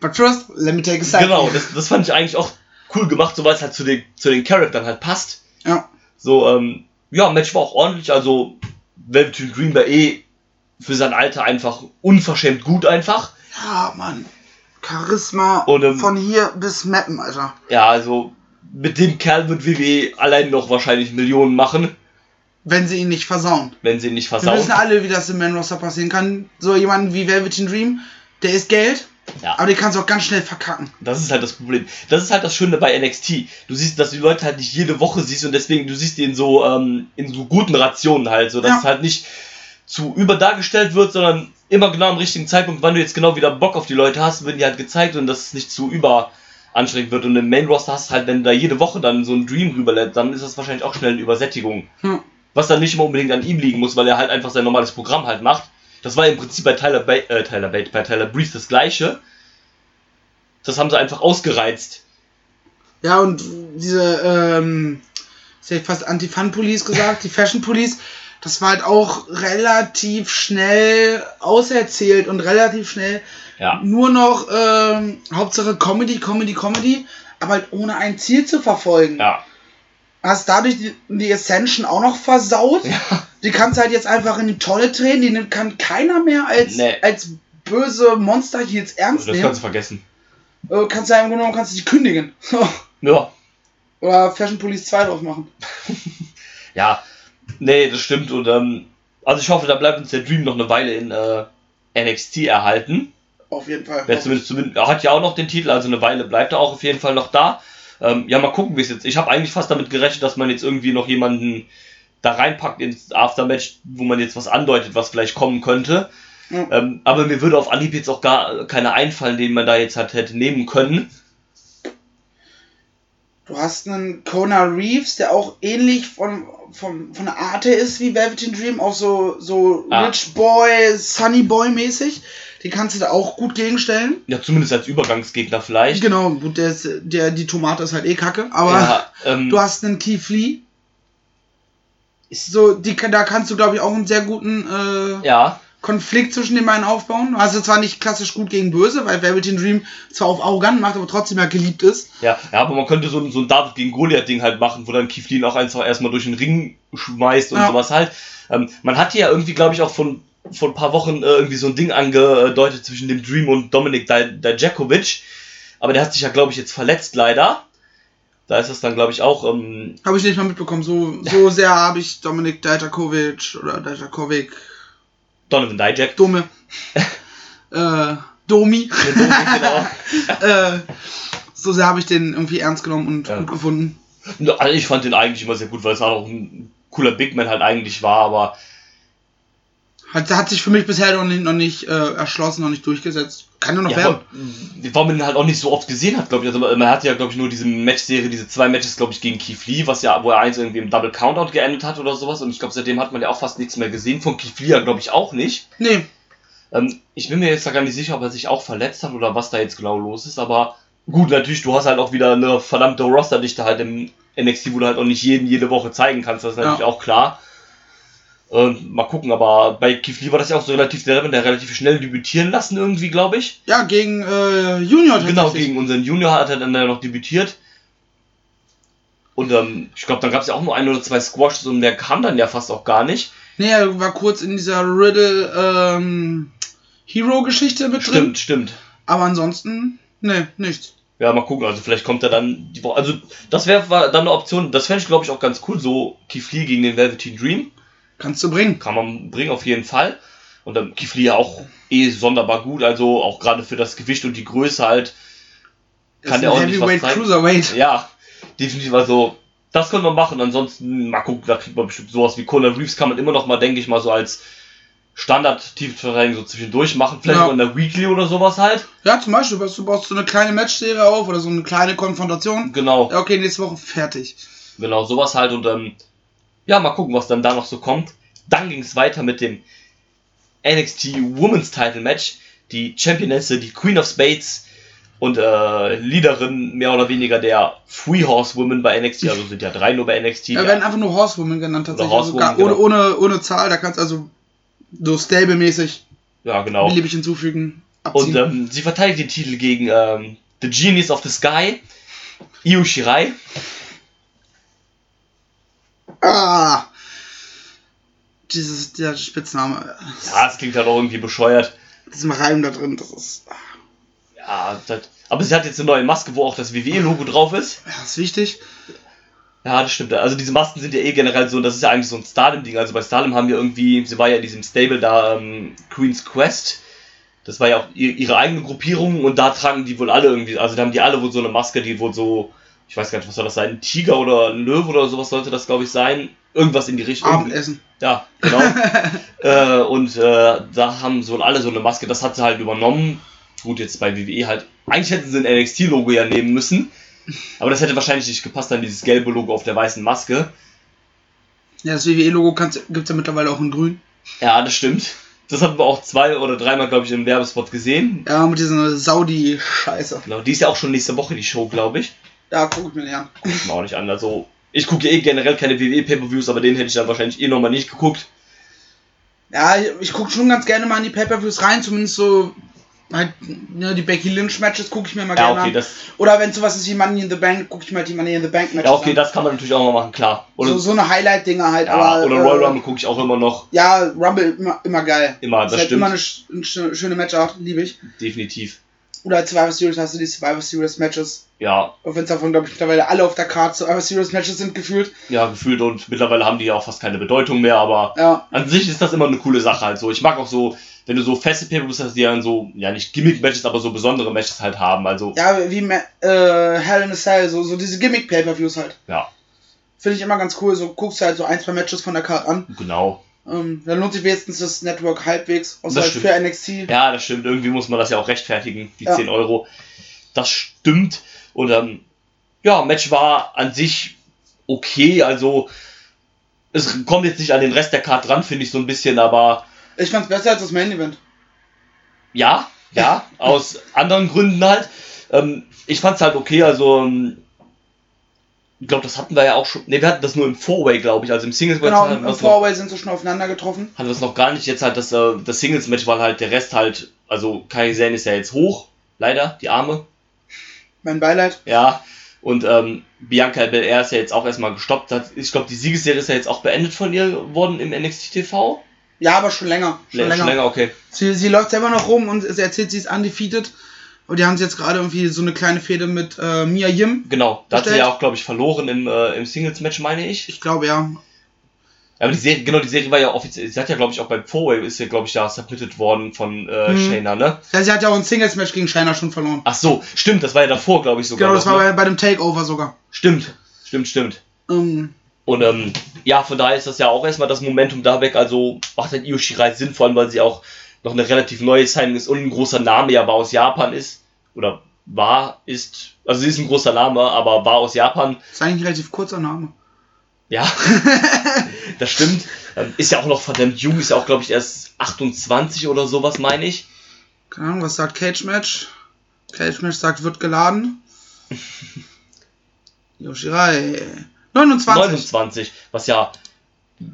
But first, let me take a selfie. genau, das, das fand ich eigentlich auch cool gemacht, so weil es halt zu den, zu den Charaktern halt passt. Ja. So, ähm, ja, Match war auch ordentlich, also Velveteen Dream war eh für sein Alter einfach unverschämt gut einfach. Ja, Mann. Charisma Und, ähm, von hier bis Mappen, Alter. Ja, also mit dem Kerl wird WWE allein noch wahrscheinlich Millionen machen, Wenn sie ihn nicht versauen. wenn sie ihn nicht Wir versauen. wissen alle, wie das im Man Roster passieren kann. So jemand wie Velveteen Dream, der ist Geld, Ja. aber den kannst du auch ganz schnell verkacken. Das ist halt das Problem. Das ist halt das Schöne bei NXT. Du siehst, dass du die Leute halt nicht jede Woche siehst und deswegen, du siehst die in so, ähm, in so guten Rationen halt, so dass Ja. es halt nicht zu überdargestellt wird, sondern immer genau am richtigen Zeitpunkt, wann du jetzt genau wieder Bock auf die Leute hast, werden die halt gezeigt und dass es nicht zu überanstrengend wird. Und im Main Roster hast du halt, wenn du da jede Woche dann so ein Dream rüberlädt, dann ist das wahrscheinlich auch schnell eine Übersättigung. Hm. Was dann nicht immer unbedingt an ihm liegen muss, weil er halt einfach sein normales Programm halt macht. Das war im Prinzip bei Tyler, ba äh, Tyler Bate, bei Tyler Breeze das gleiche. Das haben sie einfach ausgereizt. Ja, und diese, ähm, ich hätte fast Anti-Fun-Police gesagt, die Fashion-Police, das war halt auch relativ schnell auserzählt und relativ schnell Ja. nur noch ähm, Hauptsache Comedy, Comedy, Comedy, aber halt ohne ein Ziel zu verfolgen. Ja. Hast dadurch die, die Ascension auch noch versaut. Ja. Die kannst du halt jetzt einfach in die Tonne drehen, die nimmt- kann keiner mehr als, Nee. als böse Monster hier jetzt ernst Das nehmen. kannst du vergessen. Äh, kannst du ja im Grunde genommen kannst du die kündigen. Ja. Oder Fashion Police 2 drauf machen. Ja. Nee, das stimmt. Und ähm, also ich hoffe, da bleibt uns der Dream noch eine Weile in äh, NXT erhalten. Auf jeden Fall. Der zumindest, zumindest, er hat ja auch noch den Titel, also eine Weile bleibt er auch auf jeden Fall noch da. Ähm, ja, mal gucken, wie es jetzt. Ich habe eigentlich fast damit gerechnet, dass man jetzt irgendwie noch jemanden da reinpackt ins Aftermatch, wo man jetzt was andeutet, was vielleicht kommen könnte. Ja. Ähm, aber mir würde auf Anhieb jetzt auch gar keiner einfallen, den man da jetzt halt hätte nehmen können. Du hast einen Kona Reeves, der auch ähnlich von, von, von der Art her ist wie Velveteen Dream, auch so, so Ah. Rich Boy, Sunny Boy mäßig. Den kannst du da auch gut gegenstellen. Ja, zumindest als Übergangsgegner vielleicht. Genau, gut, der, ist, der, die Tomate ist halt eh kacke, aber Ja, ähm, du hast einen Keith Lee. Ist so, die, da kannst du, glaube ich, auch einen sehr guten äh, ja, Konflikt zwischen den beiden aufbauen. Also zwar nicht klassisch gut gegen böse, weil Velveteen Dream zwar auf arrogant macht, aber trotzdem ja geliebt ist. ja, ja, aber man könnte so, ein- so ein David gegen Goliath-Ding halt machen, wo dann Kiflin auch einfach erstmal durch den Ring schmeißt und Ja. sowas halt. Ähm, man hat ja irgendwie, glaube ich, auch von vor ein paar Wochen äh, irgendwie so ein Ding angedeutet zwischen dem Dream und Dominik Daj- Dajakovic. Aber der hat sich ja, glaube ich, jetzt verletzt leider. Da ist es dann, glaube ich, auch. Ähm, Habe ich nicht mal mitbekommen. So, so sehr habe ich Dominik Dajakovic oder Dajakovic, Donovan Dijak. Dome, äh, Domi, genau. äh, so sehr habe ich den irgendwie ernst genommen und Ja. gut gefunden. Also ich fand den eigentlich immer sehr gut, weil es auch ein cooler Big Man halt eigentlich war, aber Hat, hat sich für mich bisher noch nicht, noch nicht äh, erschlossen, noch nicht durchgesetzt. Kann nur noch ja, werden. weil, weil man ihn halt auch nicht so oft gesehen hat, glaube ich. Also man hatte ja, glaube ich, nur diese Matchserie, diese zwei Matches, glaube ich, gegen Keith Lee, was ja, wo er eins irgendwie im Double Countout geendet hat oder sowas. Und ich glaube, seitdem hat man ja auch fast nichts mehr gesehen. Von Keith Lee ja, glaube ich, auch nicht. Nee, Ähm, ich bin mir jetzt da gar nicht sicher, ob er sich auch verletzt hat oder was da jetzt genau los ist, aber gut, natürlich, du hast halt auch wieder eine verdammte Rosterdichte halt im NXT, wo du halt auch nicht jeden jede Woche zeigen kannst, das ist natürlich Ja. auch klar. Ähm, mal gucken, aber bei Lee war das ja auch so relativ, der hat relativ schnell debütieren lassen irgendwie, glaube ich. ja, gegen äh, Junior Genau, gegen unseren Junior hat er dann ja noch debütiert. Und ähm, ich glaube, dann gab es ja auch nur ein oder zwei Squashes und der kam dann ja fast auch gar nicht. Nee, er war kurz in dieser Riddle ähm, Hero-Geschichte mit drin. Stimmt, stimmt. Aber ansonsten, nee, nichts. Ja, mal gucken. Also vielleicht kommt er dann die Woche. Also das wäre dann eine Option. Das fände ich glaube ich auch ganz cool. So Lee gegen den Velveteen Dream Kannst du bringen. kann man bringen auf jeden Fall. Und dann Lee ja auch eh sonderbar gut. Also auch gerade für das Gewicht und die Größe halt. Kann der ein ordentlich was zeigen? Cruiserweight. Ja, definitiv. Also das können wir machen. Ansonsten mal gucken. Da kriegt man bestimmt sowas wie Conor Reeves kann man immer noch mal, denke ich mal, so als Standard Tiefverteidigung so zwischendurch machen. Vielleicht Ja. mal in der Weekly oder sowas halt. Ja, zum Beispiel, du baust, du baust so eine kleine Matchserie auf oder so eine kleine Konfrontation. Genau. Ja, okay, nächste Woche fertig. Genau, sowas halt und ähm, ja, mal gucken, was dann da noch so kommt. Dann ging es weiter mit dem NXT Women's Title Match. Die Championesse, die Queen of Spades und äh, Leaderin mehr oder weniger der Free Horse Women bei NXT, also sind ja drei nur bei NXT. Ja, werden einfach nur Horsewoman genannt tatsächlich. Also gar, ohne, genau. ohne, ohne Zahl, da kannst also so Stable-mäßig ja, genau. beliebig hinzufügen, abziehen. Und ähm, sie verteidigt den Titel gegen ähm, The Genius of the Sky, Io Shirai. Ah! Dieses, der Spitzname, Ja, es klingt halt auch irgendwie bescheuert. diesem Reim da drin, das ist, Ja, das aber sie hat jetzt eine neue Maske, wo auch das WWE-Logo drauf ist. ja, ist wichtig. Ja, das stimmt. Also diese Masken sind ja eh generell so, das ist ja eigentlich so ein Stardom-Ding. Also bei Stardom haben wir irgendwie, sie war ja in diesem Stable da, ähm, Queen's Quest. Das war ja auch ihr, ihre eigene Gruppierung und da tragen die wohl alle irgendwie, also da haben die alle wohl so eine Maske, die wohl so, ich weiß gar nicht, was soll das sein, ein Tiger oder ein Löwe oder sowas sollte das, glaube ich, sein. Irgendwas in die Richtung. Abendessen. Ja, genau. äh, und äh, da haben so alle so eine Maske, das hat sie halt übernommen. Gut, jetzt bei WWE halt. Eigentlich hätten sie ein NXT-Logo ja nehmen müssen. Aber das hätte wahrscheinlich nicht gepasst, dann dieses gelbe Logo auf der weißen Maske. Ja, das WWE-Logo gibt es ja mittlerweile auch in grün. Ja, das stimmt. Das hatten wir auch zwei oder dreimal, glaube ich, im Werbespot gesehen. Ja, mit dieser Saudi-Scheiße. Genau, die ist ja auch schon nächste Woche, die Show, glaube ich. Ja, guck ich mir nicht an. Guck ich mir auch nicht an. Also, ich gucke ja eh generell keine WWE-Pay-Per-Views, aber den hätte ich dann wahrscheinlich eh nochmal nicht geguckt. Ja, ich, gucke schon ganz gerne mal in die Pay-Per-Views rein, zumindest so halt, ne, die Becky Lynch-Matches gucke ich mir mal Ja, gerne okay, an. das, Oder wenn sowas ist wie Money in the Bank, gucke ich mal die Money in the Bank-Matches ja, okay, an. das kann man natürlich auch mal machen, klar. Oder, so, so eine Highlight-Dinger halt, ja, aber. oder Royal äh, Rumble gucke ich auch immer noch. Ja, Rumble immer, immer geil. Immer, ist das halt stimmt. immer eine, eine sch- schöne Matchart, liebe ich. Definitiv. Oder als Survivor Series hast du die Survivor Series Matches. Ja, Auch wenn es davon, glaube ich, mittlerweile alle auf der Karte Survivor Series Matches sind gefühlt. ja, gefühlt und mittlerweile haben die ja auch fast keine Bedeutung mehr, aber Ja, an sich ist das immer eine coole Sache halt so. Ich mag auch so, wenn du so feste Pay-Per-Views hast, die dann so, ja nicht Gimmick-Matches, aber so besondere Matches halt haben, also, ja wie Ma äh, Hell in a Cell, so, so diese Gimmick-Pay-Per-Views halt. ja, Finde ich immer ganz cool. So guckst du halt so ein, zwei Matches von der Karte an. genau. Ähm, dann lohnt sich wenigstens das Network halbwegs, außer halt für NXT. Ja, das stimmt. Irgendwie muss man das ja auch rechtfertigen, die Ja. 10 Euro. Das stimmt. Und ähm, ja, Match war an sich okay. Also es kommt jetzt nicht an den Rest der Card dran, finde ich so ein bisschen, aber Ich fand's besser als das Main Event. ja, ja, aus anderen Gründen halt. Ähm, ich fand's halt okay, also ähm, ich glaube, das hatten wir ja auch schon. Ne, wir hatten das nur im Four-Way, glaube ich. Also im Singles Genau, im Four-Way sind sie schon aufeinander getroffen. hatten wir es noch gar nicht. Jetzt halt das, äh, das Singles-Match, weil halt der Rest halt, also Kai Zen ist ja jetzt hoch, leider, die Arme. Mein Beileid. Ja, und ähm, Bianca Belair ist ja jetzt auch erstmal gestoppt. Ich glaube, die Siegesserie ist ja jetzt auch beendet von ihr worden im NXT TV. Ja, aber schon länger. Schon Schon länger. länger, okay. Sie, sie läuft selber noch rum und sie erzählt, sie ist undefeated. Und die haben sie jetzt gerade irgendwie so eine kleine Fehde mit äh, Mia Yim. Genau, da hat sie ja auch, glaube ich, verloren im, äh, im Singles-Match, meine ich. Ich glaube, ja. Aber die Serie, genau, die Serie war ja offiziell, sie hat ja, glaube ich, auch beim Four-Way ist ja, glaube ich, ja submitted worden von äh, Mhm. Shayna, ne? Ja, sie hat ja auch ein Singles-Match gegen Shayna schon verloren. Ach so, stimmt, das war ja davor, glaube ich, sogar. Genau, das war ne? bei, bei dem Takeover sogar. Stimmt, stimmt, stimmt. Ähm, Und ähm, ja, von daher ist das ja auch erstmal das Momentum da weg. Also macht halt Io Shirai Sinn, vor allem weil sie auch noch eine relativ neue Signing ist und ein großer Name ja aber aus Japan ist. Oder war, ist, also sie ist ein großer Name, aber war aus Japan. ist eigentlich ein relativ kurzer Name. Ja, das stimmt. Ähm, Ist ja auch noch verdammt jung, ist ja auch, glaube ich, erst 28 oder sowas, meine ich. Keine Ahnung, was sagt Cage Match? Cage Match sagt, wird geladen. Yoshirai. 29. 29, was ja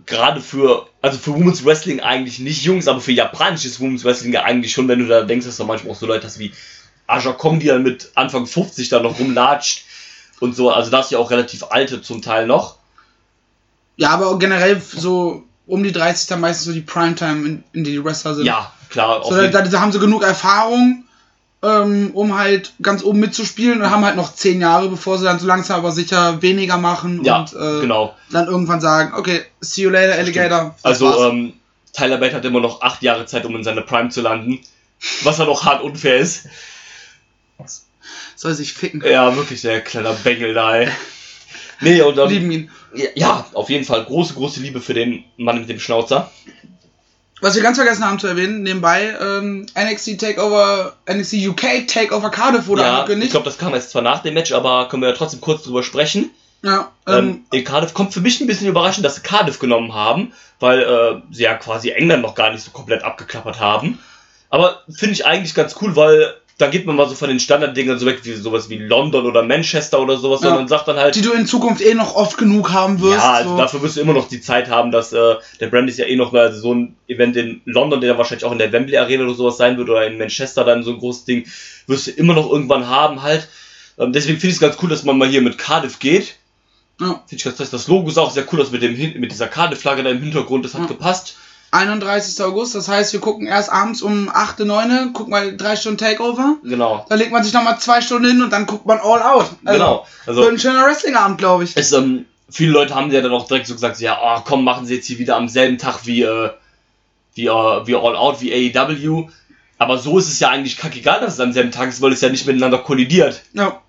gerade für, also für Women's Wrestling eigentlich nicht jung ist, aber für japanisches Women's Wrestling ja eigentlich schon, wenn du da denkst, dass du manchmal auch so Leute hast wie Aja Kong, die dann mit Anfang 50 da noch rumlatscht und so, also da ist ja auch relativ alte zum Teil noch. Ja, aber generell so um die 30 dann meistens so die Primetime, in, in die Wrestler sind. Ja, klar, So, da, da, da haben sie genug Erfahrung, ähm, um halt ganz oben mitzuspielen und haben halt noch 10 Jahre, bevor sie dann so langsam aber sicher weniger machen ja, und äh, genau. dann irgendwann sagen, okay, see you later, Alligator. Also ähm, Tyler Bate hat immer noch acht Jahre Zeit, um in seine Prime zu landen, was dann auch hart unfair ist. Soll sich ficken. Ja, wirklich, der kleine Bengel da, ey. Nee, und dann, Lieben ihn. Ja, auf jeden Fall große, große Liebe für den Mann mit dem Schnauzer. Was wir ganz vergessen haben zu erwähnen, nebenbei, ähm, NXT Takeover, NXT UK Takeover Cardiff wurde ja, ich angekündigt. glaube, das kam erst zwar nach dem Match, aber können wir ja trotzdem kurz drüber sprechen. ja, Ähm, ähm, in Cardiff kommt für mich ein bisschen überraschend, dass sie Cardiff genommen haben, weil äh, sie ja quasi England noch gar nicht so komplett abgeklappert haben. Aber finde ich eigentlich ganz cool, weil da geht man mal so von den Standarddingern so weg wie sowas wie London oder Manchester oder sowas, Ja. sondern sagt dann halt, die du in Zukunft eh noch oft genug haben wirst. Ja, also so. dafür wirst du immer noch die Zeit haben, dass äh, der Brand ist ja eh noch mal so ein Event in London, der wahrscheinlich auch in der Wembley Arena oder sowas sein wird, oder in Manchester dann so ein großes Ding, wirst du immer noch irgendwann haben halt. Ähm, deswegen finde ich es ganz cool, dass man mal hier mit Cardiff geht. Ja. Finde ich ganz nice. Das Logo ist auch sehr cool, das mit, dem, mit dieser Cardiff-Flagge da im Hintergrund, das hat Ja. gepasst. 31. August, das heißt, wir gucken erst abends um 8, 9, gucken mal drei Stunden Takeover. Genau. Da legt man sich nochmal zwei Stunden hin und dann guckt man all out. Also, genau. Also, Wird ein schöner Wrestling-Abend, glaube ich. es, ähm, viele Leute haben ja dann auch direkt so gesagt, ja, oh, komm, machen sie jetzt hier wieder am selben Tag wie, äh, wie, äh, wie All Out, wie AEW. Aber so ist es ja eigentlich kackegal, dass es am selben Tag ist, weil es ja nicht miteinander kollidiert. Ja.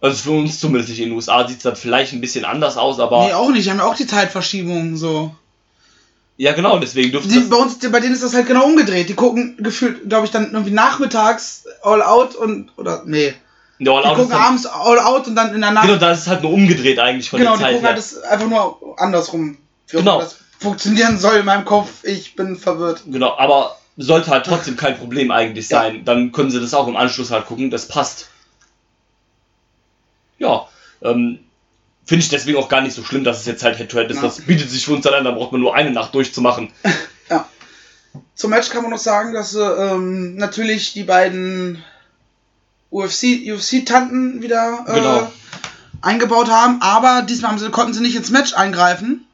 Also für uns zumindest nicht. In den USA sieht es dann vielleicht ein bisschen anders aus, aber Nee, auch nicht. Die haben ja auch die Zeitverschiebung so. Ja genau, deswegen dürfte Die, bei uns, bei denen ist das halt genau umgedreht. Die gucken gefühlt, glaube ich, dann irgendwie nachmittags all out und, oder, nee. der All Die Out gucken dann, abends all out und dann in der Nacht. genau, da ist es halt nur umgedreht eigentlich von Genau, der die Zeit gucken halt her. das einfach nur andersrum. Genau. das funktionieren soll in meinem Kopf. Ich bin verwirrt. Genau, aber sollte halt trotzdem kein Problem eigentlich Ja. sein. Dann können sie das auch im Anschluss halt gucken, das passt. Ja, ähm, finde ich deswegen auch gar nicht so schlimm, dass es jetzt halt Head-to-Head ist. Ja. Das bietet sich für uns dann an, da braucht man nur eine Nacht durchzumachen. Zum Match kann man noch sagen, dass sie ähm, natürlich die beiden UFC, UFC-Tanten wieder äh, Genau. eingebaut haben, aber diesmal haben sie, konnten sie nicht ins Match eingreifen,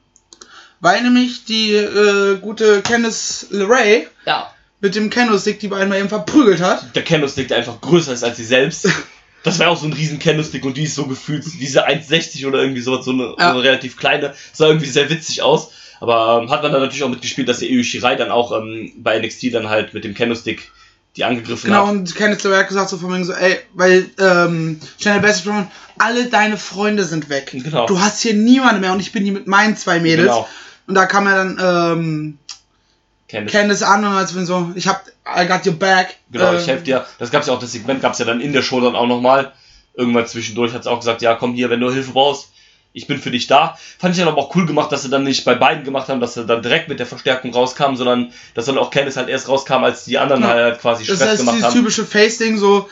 weil nämlich die äh, gute Candice LeRae Ja. mit dem Candlestick die beiden mal eben verprügelt hat. Der Candlestick, der einfach größer ist als sie selbst. Das war auch so ein riesen Candlestick und die ist so gefühlt, diese 1,60 oder irgendwie sowas, so eine, Ja. so eine relativ kleine, sah irgendwie sehr witzig aus. Aber ähm, hat man dann natürlich auch mitgespielt, dass der Io Shirai dann auch ähm, bei NXT dann halt mit dem Candlestick die angegriffen Genau, hat. und Candice LeRae hat gesagt so von wegen so, ey, weil ähm, Channel Best Brown, alle deine Freunde sind weg. Genau. Du hast hier niemanden mehr und ich bin hier mit meinen zwei Mädels. Genau. Und da kam ja dann ähm, Candice. Candice an und als wenn so, ich hab, I got your back. Genau, äh, ich helfe dir. Das gab's ja auch, das Segment gab's ja dann in der Show dann auch nochmal. Irgendwann zwischendurch hat sie auch gesagt, ja komm hier, wenn du Hilfe brauchst, ich bin für dich da. Fand ich dann aber auch cool gemacht, dass sie dann nicht bei beiden gemacht haben, dass sie dann direkt mit der Verstärkung rauskam, sondern dass dann auch Candice halt erst rauskam, als die anderen Ja. halt quasi Das Stress heißt, gemacht dieses haben. typische Face-Ding, so,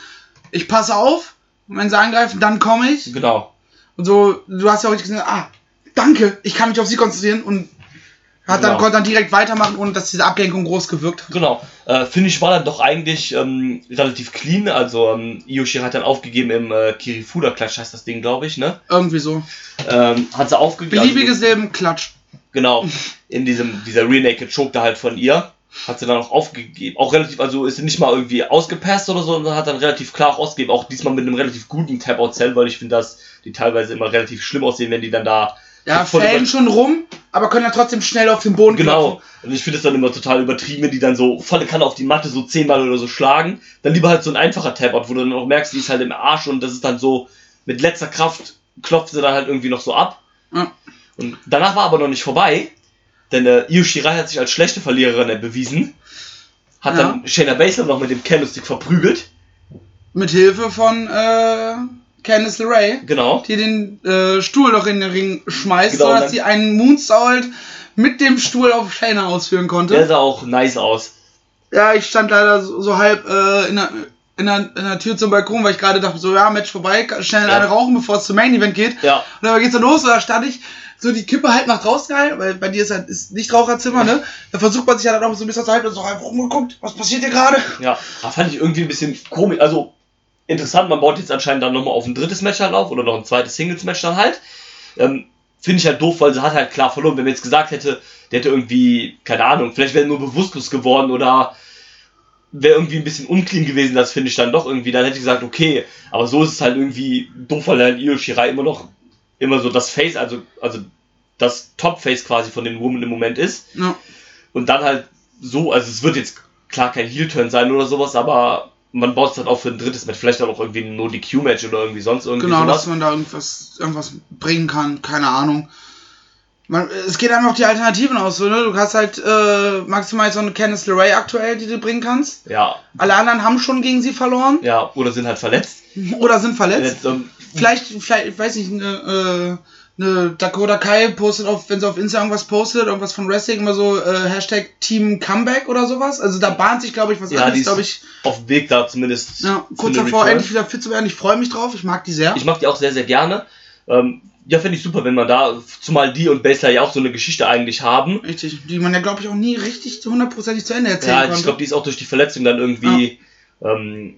ich passe auf, wenn sie angreifen, dann komme ich. Genau. Und so, du hast ja auch gesagt, ah, danke, ich kann mich auf sie konzentrieren und hat dann, Genau. konnte dann direkt weitermachen, ohne dass diese Ablenkung groß gewirkt hat. Genau. Äh, Finde ich war dann doch eigentlich ähm, relativ clean. Also ähm, Io Shirai hat dann aufgegeben im äh, Kirifuda-Klatsch, heißt das Ding, glaube ich, ne? Irgendwie so. Ähm, hat sie aufgegeben. Beliebiges Leben, Klatsch. Genau, in diesem, dieser Rear Naked Choke da halt von ihr. Hat sie dann auch aufgegeben. Auch relativ, also ist sie nicht mal irgendwie ausgepasst oder so, sondern hat dann relativ klar auch ausgegeben. Auch diesmal mit einem relativ guten Tap-Out-Cell, weil ich finde, dass die teilweise immer relativ schlimm aussehen, wenn die dann da. Ja, fällen schon rum, aber können ja trotzdem schnell auf den Boden Genau. klopfen. Und ich finde es dann immer total übertrieben, wenn die dann so volle Kanne auf die Matte so zehnmal oder so schlagen. Dann lieber halt so ein einfacher Tap-Out, wo du dann auch merkst, die ist halt im Arsch und das ist dann so, mit letzter Kraft klopft sie dann halt irgendwie noch so ab. Ja. Und danach war aber noch nicht vorbei, denn äh, Io Shirai hat sich als schlechte Verliererin bewiesen. Hat Ja. dann Shayna Baszler noch mit dem Candlestick verprügelt. Mit Hilfe von äh, Candice LeRae, Genau. die den äh, Stuhl noch in den Ring schmeißt, Genau, sodass dann- sie einen Moonsault mit dem Stuhl auf Shayna ausführen konnte. Der sah auch nice aus. Ja, ich stand leider so, so halb äh, in, der, in, der, in der Tür zum Balkon, weil ich gerade dachte, so, ja, Match vorbei, schnell Ja. eine rauchen, bevor es zum Main Event geht. Ja. Und dann geht's so los, und da stand ich, so die Kippe halt nach draußen gehalten, weil bei dir ist halt ist nicht Raucherzimmer, ne? Da versucht man sich ja dann auch so ein bisschen zu halten und so einfach rumgeguckt, was passiert hier gerade? Ja, da fand ich irgendwie ein bisschen komisch. Also interessant, man baut jetzt anscheinend dann nochmal auf ein drittes Match halt auf oder noch ein zweites Singles-Match dann halt. Ähm, Finde ich halt doof, weil sie hat halt klar verloren. Wenn man jetzt gesagt hätte, der hätte irgendwie, keine Ahnung, vielleicht wäre er nur bewusstlos geworden oder wäre irgendwie ein bisschen unclean gewesen, das finde ich dann doch irgendwie. Dann hätte ich gesagt, okay, aber so ist es halt irgendwie doof, weil halt Io Shirai immer noch immer so das Face, also, also das Top-Face quasi von den Women im Moment ist. Ja. Und dann halt so, also es wird jetzt klar kein Heel-Turn sein oder sowas, aber man baut es dann auch für ein drittes Match, vielleicht dann auch irgendwie ein No-DQ-Match oder irgendwie sonst irgendwie Genau, dass sowas. man da irgendwas, irgendwas bringen kann, keine Ahnung. Man, es geht einem auch die Alternativen aus, so, ne? Du hast halt äh, maximal so eine Candice LeRae aktuell, die du bringen kannst. Ja, Alle anderen haben schon gegen sie verloren ja, oder sind halt verletzt. oder sind verletzt. Jetzt, ähm, Vielleicht, vielleicht, ich weiß nicht, eine, äh, eine Dakota Kai postet auf, wenn sie auf Insta irgendwas postet, irgendwas von Wrestling, immer so äh, Hashtag Team Comeback oder sowas. Also da bahnt sich, glaube ich, was ja, anderes, glaube ich. auf dem Weg da zumindest. Ja, kurz davor, Return. endlich wieder fit zu werden. Ich freue mich drauf, ich mag die sehr. Ich mag die auch sehr, sehr gerne. Ähm, ja, finde ich super, wenn man da, zumal die und Basler ja auch so eine Geschichte eigentlich haben. Richtig, die man ja, glaube ich, auch nie richtig hundertprozentig zu Ende erzählen Ja, konnte. ich glaube, die ist auch durch die Verletzung dann irgendwie ähm,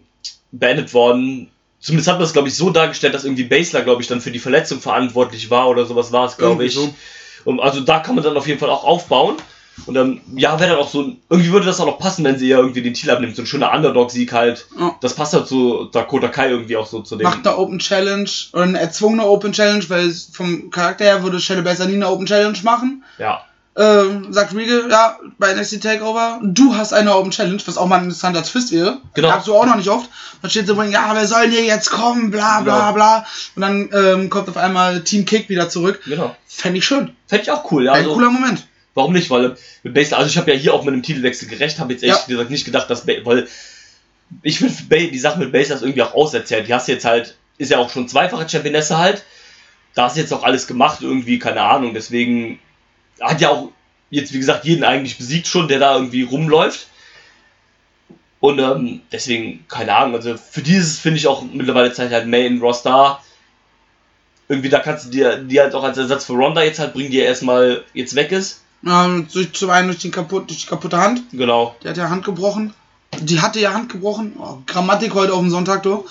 beendet worden. Zumindest hat man es, glaube ich, so dargestellt, dass irgendwie Basler, glaube ich, dann für die Verletzung verantwortlich war oder sowas war es, glaube ich. so. Und also da kann man dann auf jeden Fall auch aufbauen. Und dann, ja, wäre dann auch so ein, irgendwie würde das auch noch passen, wenn sie ja irgendwie den Titel abnimmt. So ein schöner Underdog-Sieg halt. Ja. Das passt halt zu Dakota Kai irgendwie auch so zu dem. Macht eine Open Challenge oder eine erzwungene Open Challenge, weil vom Charakter her würde Shelley besser nie eine Open Challenge machen. Ja. Äh, sagt Regal, ja, bei NXT Takeover, du hast eine Open Challenge, was auch mal ein interessanter Twist wäre. Genau. Gab's so auch noch nicht oft. Dann steht so, ja, wer soll denn hier jetzt kommen, bla bla Genau. bla. Und dann ähm, kommt auf einmal Team Kick wieder zurück. Genau. Fände ich schön. Fände ich auch cool, ja. Ein Also, cooler Moment. Warum nicht? Weil mit Basler, also ich habe ja hier auch mit einem Titelwechsel gerecht, habe jetzt echt Ja. gesagt nicht gedacht, dass, weil ich finde die Sache mit Basler ist irgendwie auch auserzählt. Die hast jetzt halt, ist ja auch schon zweifache Championesse halt. Da hast du jetzt auch alles gemacht, irgendwie, keine Ahnung. Deswegen hat ja auch jetzt, wie gesagt, jeden eigentlich besiegt schon, der da irgendwie rumläuft. Und ähm, deswegen, keine Ahnung, also für dieses finde ich auch mittlerweile Zeit halt Main Roster. Irgendwie, da kannst du dir die halt auch als Ersatz für Ronda jetzt halt bringen, die ja erstmal jetzt weg ist. Ähm, durch, zum einen durch, den kaputt, durch die kaputte Hand. Genau. Die hat ja Hand gebrochen. Die hatte ja Hand gebrochen. Oh, Grammatik heute auf dem Sonntag, du.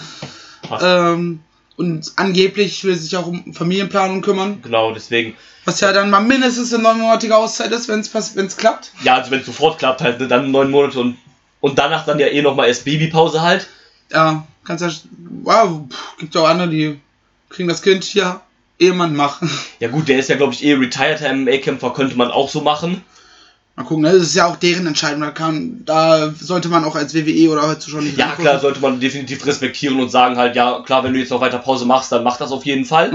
Ähm, und angeblich will sich auch um Familienplanung kümmern. Genau, deswegen. Was ja dann mal mindestens eine neunmonatige Auszeit ist, wenn es klappt. Ja, also wenn es sofort klappt, halt, ne, dann neun Monate und, und danach dann ja eh nochmal erst Babypause halt. Ja, kannst ja. Wow, gibt ja auch andere, die kriegen das Kind hier, Ehemann machen. Ja gut, der ist ja, glaube ich, eh retired MMA-Kämpfer, könnte man auch so machen. Mal gucken, das ist ja auch deren Entscheidung. Da, kann, da sollte man auch als WWE oder als Zuschauer nicht Ja, reingucken. klar, sollte man definitiv respektieren und sagen halt, ja, klar, wenn du jetzt noch weiter Pause machst, dann mach das auf jeden Fall.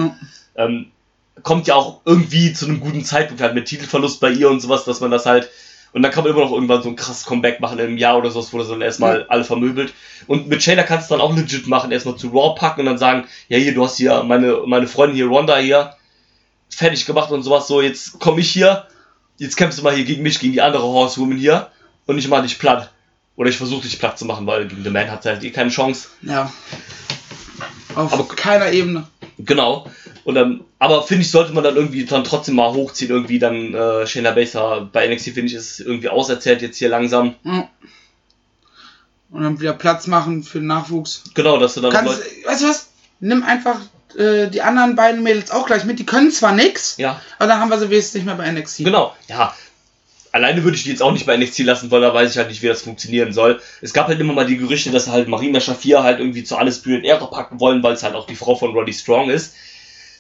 Ja. Ähm, kommt ja auch irgendwie zu einem guten Zeitpunkt halt mit Titelverlust bei ihr und sowas, dass man das halt und dann kann man immer noch irgendwann so ein krasses Comeback machen einem Jahr oder sowas, wo das dann erstmal Ja. alle vermöbelt. Und mit Shayna kannst du dann auch legit machen, erstmal zu Raw packen und dann sagen, ja hier, du hast hier meine, meine Freundin hier, Ronda hier, fertig gemacht und sowas, so jetzt komme ich hier, jetzt kämpfst du mal hier gegen mich, gegen die andere Horsewoman hier und ich mach dich platt. Oder ich versuche dich platt zu machen, weil gegen The Man hat halt eh keine Chance. Ja. Auf Aber- keiner Ebene. Genau. Und ähm, aber finde ich, sollte man dann irgendwie dann trotzdem mal hochziehen, irgendwie dann äh, Shayna Baszler bei NXT finde ich ist irgendwie auserzählt jetzt hier langsam. Ja. Und dann wieder Platz machen für den Nachwuchs. Genau, dass du dann Kannst, weißt du was? Nimm einfach äh, die anderen beiden Mädels auch gleich mit. Die können zwar nix, ja, aber dann haben wir sie wenigstens nicht mehr bei NXT. genau, ja. Alleine würde ich die jetzt auch nicht bei NXT lassen, weil da weiß ich halt nicht, wie das funktionieren soll. Es gab halt immer mal die Gerüchte, dass halt Marina Shafir halt irgendwie zu alles Spirit Ära packen wollen, weil es halt auch die Frau von Roddy Strong ist.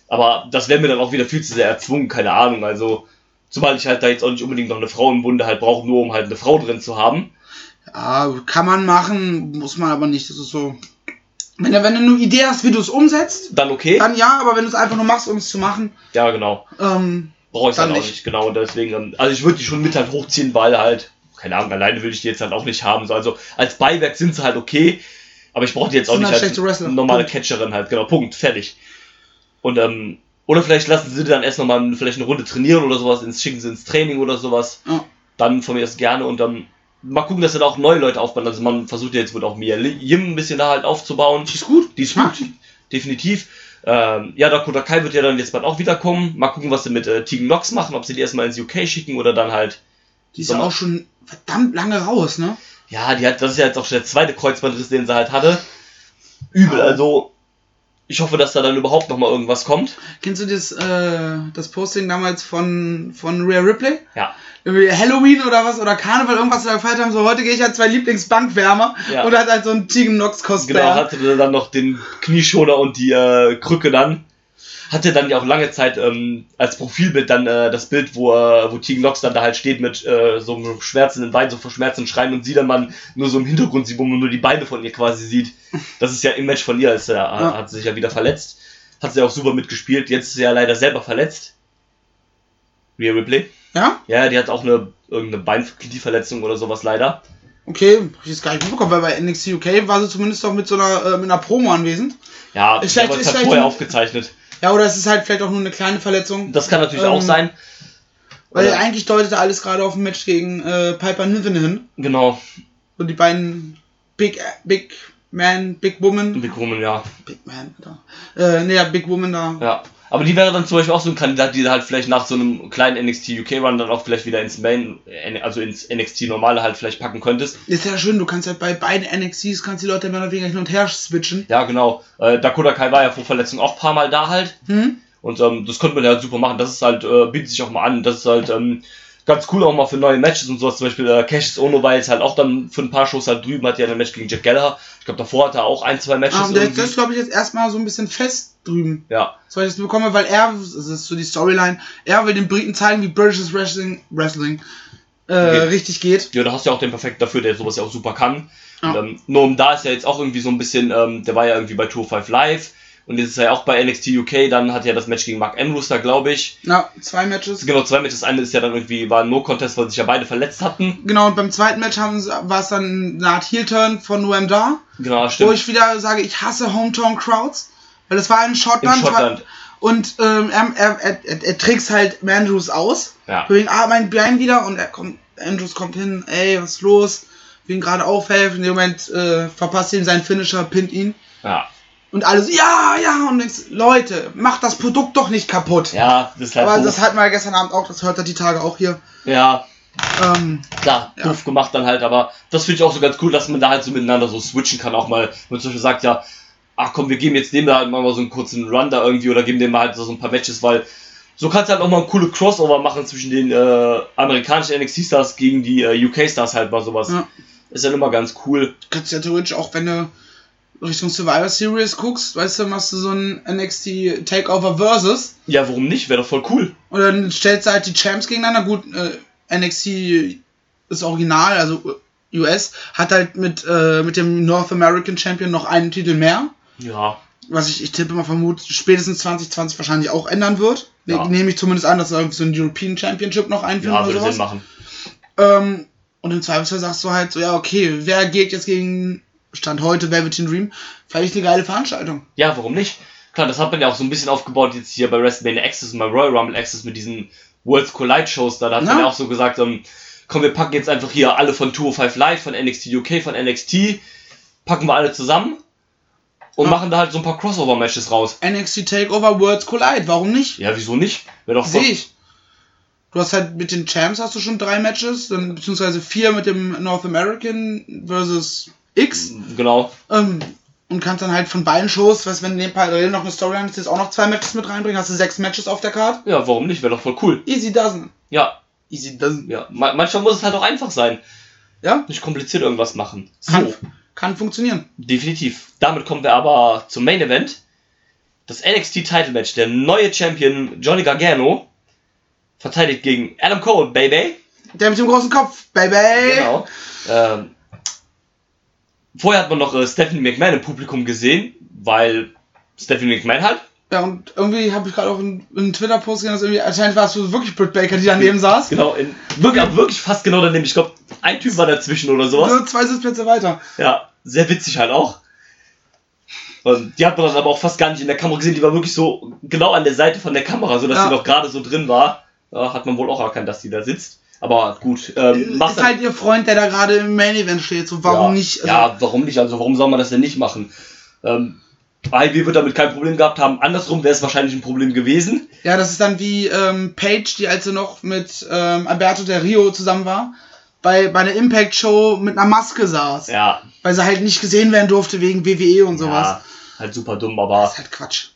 Aber das wäre mir dann auch wieder viel zu sehr erzwungen, keine Ahnung. Also, zumal ich halt da jetzt auch nicht unbedingt noch eine Frau im Bunde halt brauche, nur um halt eine Frau drin zu haben. Ja, kann man machen, muss man aber nicht. Das ist so. Wenn du, wenn du eine Idee hast, wie du es umsetzt, Dann okay. dann ja, aber wenn du es einfach nur machst, um es zu machen, ja, genau. ähm, Brauche ich Dann dann auch nicht. nicht, genau. Deswegen, ähm, also ich würde die schon mit halt hochziehen, weil halt, keine Ahnung, alleine würde ich die jetzt halt auch nicht haben. So, also als Beiwerk sind sie halt okay, aber ich brauche die jetzt auch nicht halt als Wrestler. normale Punkt. Catcherin halt, genau, Punkt, fertig. Und ähm, oder vielleicht lassen sie dann erst nochmal vielleicht eine Runde trainieren oder sowas, ins, schicken sie ins Training oder sowas. ja. Dann von mir aus gerne und dann mal gucken, dass sie da auch neue Leute aufbauen. Also man versucht ja jetzt wohl auch Mia Yim ein bisschen da halt aufzubauen. die ist gut. Die ist gut, definitiv. Ähm, ja, Dakota Kai wird ja dann jetzt bald auch wiederkommen. Mal gucken, was sie mit äh, Tegan Nox machen, ob sie die erstmal ins UK schicken oder dann halt. Die ist ja auch schon verdammt lange raus, ne? Ja, die hat, das ist ja jetzt auch schon der zweite Kreuzbandriss, den sie halt hatte. Übel, also ich hoffe, dass da dann überhaupt nochmal irgendwas kommt. Kennst du das, äh, das Posting damals von, von Rhea Ripley? Ja. Irgendwie Halloween oder was oder Karneval, irgendwas da gefeiert haben, so heute gehe ich halt zwei Lieblingsbankwärmer Ja. und hat halt so ein Tegan Nox Cosplay. Genau, hatte dann noch den Knieschoner und die äh, Krücke dann. Hatte dann ja auch lange Zeit ähm, als Profilbild dann äh, das Bild, wo, äh, wo Tegan Nox dann da halt steht mit äh, so einem schmerzenden Bein, so vor Schmerzen schreien und sie dann mal nur so im Hintergrund sieht, wo man nur die Beine von ihr quasi sieht. Das ist ja Image von ihr, ist, ja, Ja. hat sie sich ja wieder verletzt. Hat sie auch super mitgespielt. Jetzt ist sie ja leider selber verletzt. Rhea Ripley. Ja? Ja, die hat auch eine irgendeine Beinknieverletzung oder sowas leider. Okay, hab ich jetzt gar nicht mitbekommen, weil bei NXT UK war sie zumindest auch mit so einer, äh, mit einer Promo anwesend. Ja, Ist vielleicht- ist halt vorher aufgezeichnet. Ja, oder es ist halt vielleicht auch nur eine kleine Verletzung. Das kann natürlich Ähm, auch sein. Weil Oder- eigentlich deutete alles gerade auf ein Match gegen äh, Piper Niven hin. Genau, Und die beiden Big, Big Man, Big Woman. Big Woman, ja. Big Man, da. Äh, ja, Big Woman da. ja. Aber die wäre dann zum Beispiel auch so ein Kandidat, die halt vielleicht nach so einem kleinen NXT UK Run dann auch vielleicht wieder ins Main, also ins NXT normale halt vielleicht packen könntest. Ist ja schön, du kannst halt bei beiden NXTs, kannst die Leute mehr oder weniger hin und her switchen. Ja, genau. Äh, Dakota Kai war ja vor Verletzung auch ein paar Mal da halt. Hm? Und ähm, das könnte man ja halt super machen. Das ist halt, äh, bietet sich auch mal an. Das ist halt ähm, ganz cool auch mal für neue Matches und sowas. Zum Beispiel äh, Cassius Ono war jetzt halt auch dann für ein paar Shows halt drüben, hat ja ein Match gegen Jack Gallagher. Ich glaube, davor hat er auch ein, zwei Matches Ah, der, irgendwie. ist, glaube ich, jetzt erstmal so ein bisschen fest drüben. Ja, So ich das bekomme, weil er, das ist so die Storyline, er will den Briten zeigen, wie British Wrestling, Wrestling äh, Okay. richtig geht. Ja, da hast du ja auch den perfekten dafür, der sowas ja auch super kann. Ja. Und, ähm, nur um da ist ja jetzt auch irgendwie so ein bisschen, ähm, der war ja irgendwie bei Tour 5 Live und jetzt ist er ja auch bei NXT UK, dann hat er ja das Match gegen Mark Andrews da, glaube ich. Na, zwei Matches. Genau, zwei Matches. Das eine ist ja dann irgendwie, war ein No-Contest, weil sich ja beide verletzt hatten. Genau, und beim zweiten Match haben sie, war es dann eine Art Heel-Turn von Noam Dar, Genau, wo stimmt. ich wieder sage, ich hasse Hometown-Crowds, weil das war in In Schottland. Schottland. Und ähm, er, er, er, er, trickst halt Andrews aus. Ja. Wegen, ah, mein Bein wieder und er kommt, Andrews kommt hin, ey, was ist los? Will ihn gerade aufhelfen. In dem Moment äh, verpasst ihm seinen Finisher, pinnt ihn. Ja. Und alle so, ja, ja, und denkst, Leute, macht das Produkt doch nicht kaputt. Ja, das ist halt Aber doof. das hatten wir gestern Abend auch, das hört er die Tage auch hier. Ja, Ähm, klar, Ja. doof gemacht dann halt, aber das finde ich auch so ganz cool, dass man da halt so miteinander so switchen kann, auch mal, wenn man zum Beispiel sagt, ja, ach komm, wir geben jetzt dem da halt mal so einen kurzen Run da irgendwie oder geben dem mal halt so ein paar Matches, weil so kannst du halt auch mal ein coole Crossover machen zwischen den äh, amerikanischen NXT-Stars gegen die äh, UK-Stars halt mal sowas. Ja. Ist dann immer ganz cool. kannst ja theoretisch auch, wenn du Richtung Survivor Series guckst, weißt du, machst du so ein NXT Takeover Versus Ja, warum nicht? Wäre doch voll cool. und dann stellst du halt die Champs gegeneinander. Gut, äh, NXT ist original, also US, hat halt mit, äh, mit dem North American Champion noch einen Titel mehr. Ja, Was ich, ich tippe mal vermute, spätestens 2020 wahrscheinlich auch ändern wird. Ne, Ja. Nehme ich zumindest an, dass sie irgendwie so ein European Championship noch einführen Ja, oder würde sowas. Sinn machen. Ähm, und im Zweifelsfall sagst du halt so, ja, okay, wer geht jetzt gegen Stand heute Velveteen Dream? Vielleicht eine geile Veranstaltung. Ja, warum nicht? Klar, das hat man ja auch so ein bisschen aufgebaut jetzt hier bei WrestleMania Access und bei Royal Rumble Access mit diesen Worlds Collide Shows. Da, da hat man Ja. ja auch so gesagt, ähm, komm, wir packen jetzt einfach hier alle von 205 Live, von NXT UK, von NXT, packen wir alle zusammen und Ja. machen da halt so ein paar Crossover-Matches raus. NXT Takeover Worlds Collide, warum nicht? Ja, wieso nicht? Wäre doch Sehe ich. Du hast halt mit den Champs hast du schon drei Matches, dann beziehungsweise vier mit dem North American versus X. Genau. Ähm, und kannst dann halt von beiden Shows, was wenn dem parallel noch eine Storyline ist, jetzt auch noch zwei Matches mit reinbringen, hast du sechs Matches auf der Card. Ja, warum nicht? Wäre doch voll cool. Easy doesn't. Ja, Easy doesn't. ja. Ma manchmal muss es halt auch einfach sein. Ja, Nicht kompliziert irgendwas machen. So. kann, kann funktionieren. Definitiv. Damit kommen wir aber zum Main Event. Das NXT Title Match. Der neue Champion Johnny Gargano verteidigt gegen Adam Cole, Baby. Der mit dem großen Kopf, Baby. Genau. Ähm, vorher hat man noch äh, Stephanie McMahon im Publikum gesehen, weil Stephanie McMahon halt. Ja, und irgendwie habe ich gerade auch einen, Twitter-Post gesehen, dass irgendwie, anscheinend war es wirklich Britt Baker, die daneben saß. Genau, in, wirklich, aber wirklich fast genau daneben. Ich glaube, ein Typ war dazwischen oder sowas. So zwei Sitzplätze weiter. Ja, sehr witzig halt auch. Und die hat man dann aber auch fast gar nicht in der Kamera gesehen. Die war wirklich so genau an der Seite von der Kamera, so dass Ja. sie noch gerade so drin war. Ja, hat man wohl auch erkannt, dass sie da sitzt. Aber gut, ähm, macht ist halt ihr Freund, der da gerade im Main Event steht. So, warum ja, nicht? Also, ja, warum nicht? Also warum soll man das denn nicht machen? Ähm, IW wird damit kein Problem gehabt haben. Andersrum wäre es wahrscheinlich ein Problem gewesen. Ja, das ist dann wie ähm, Paige, die als sie noch mit ähm, Alberto Del Rio zusammen war, bei, bei einer Impact-Show mit einer Maske saß. Ja, Weil sie halt nicht gesehen werden durfte wegen WWE und sowas. ja halt super dumm, aber Das ist halt Quatsch.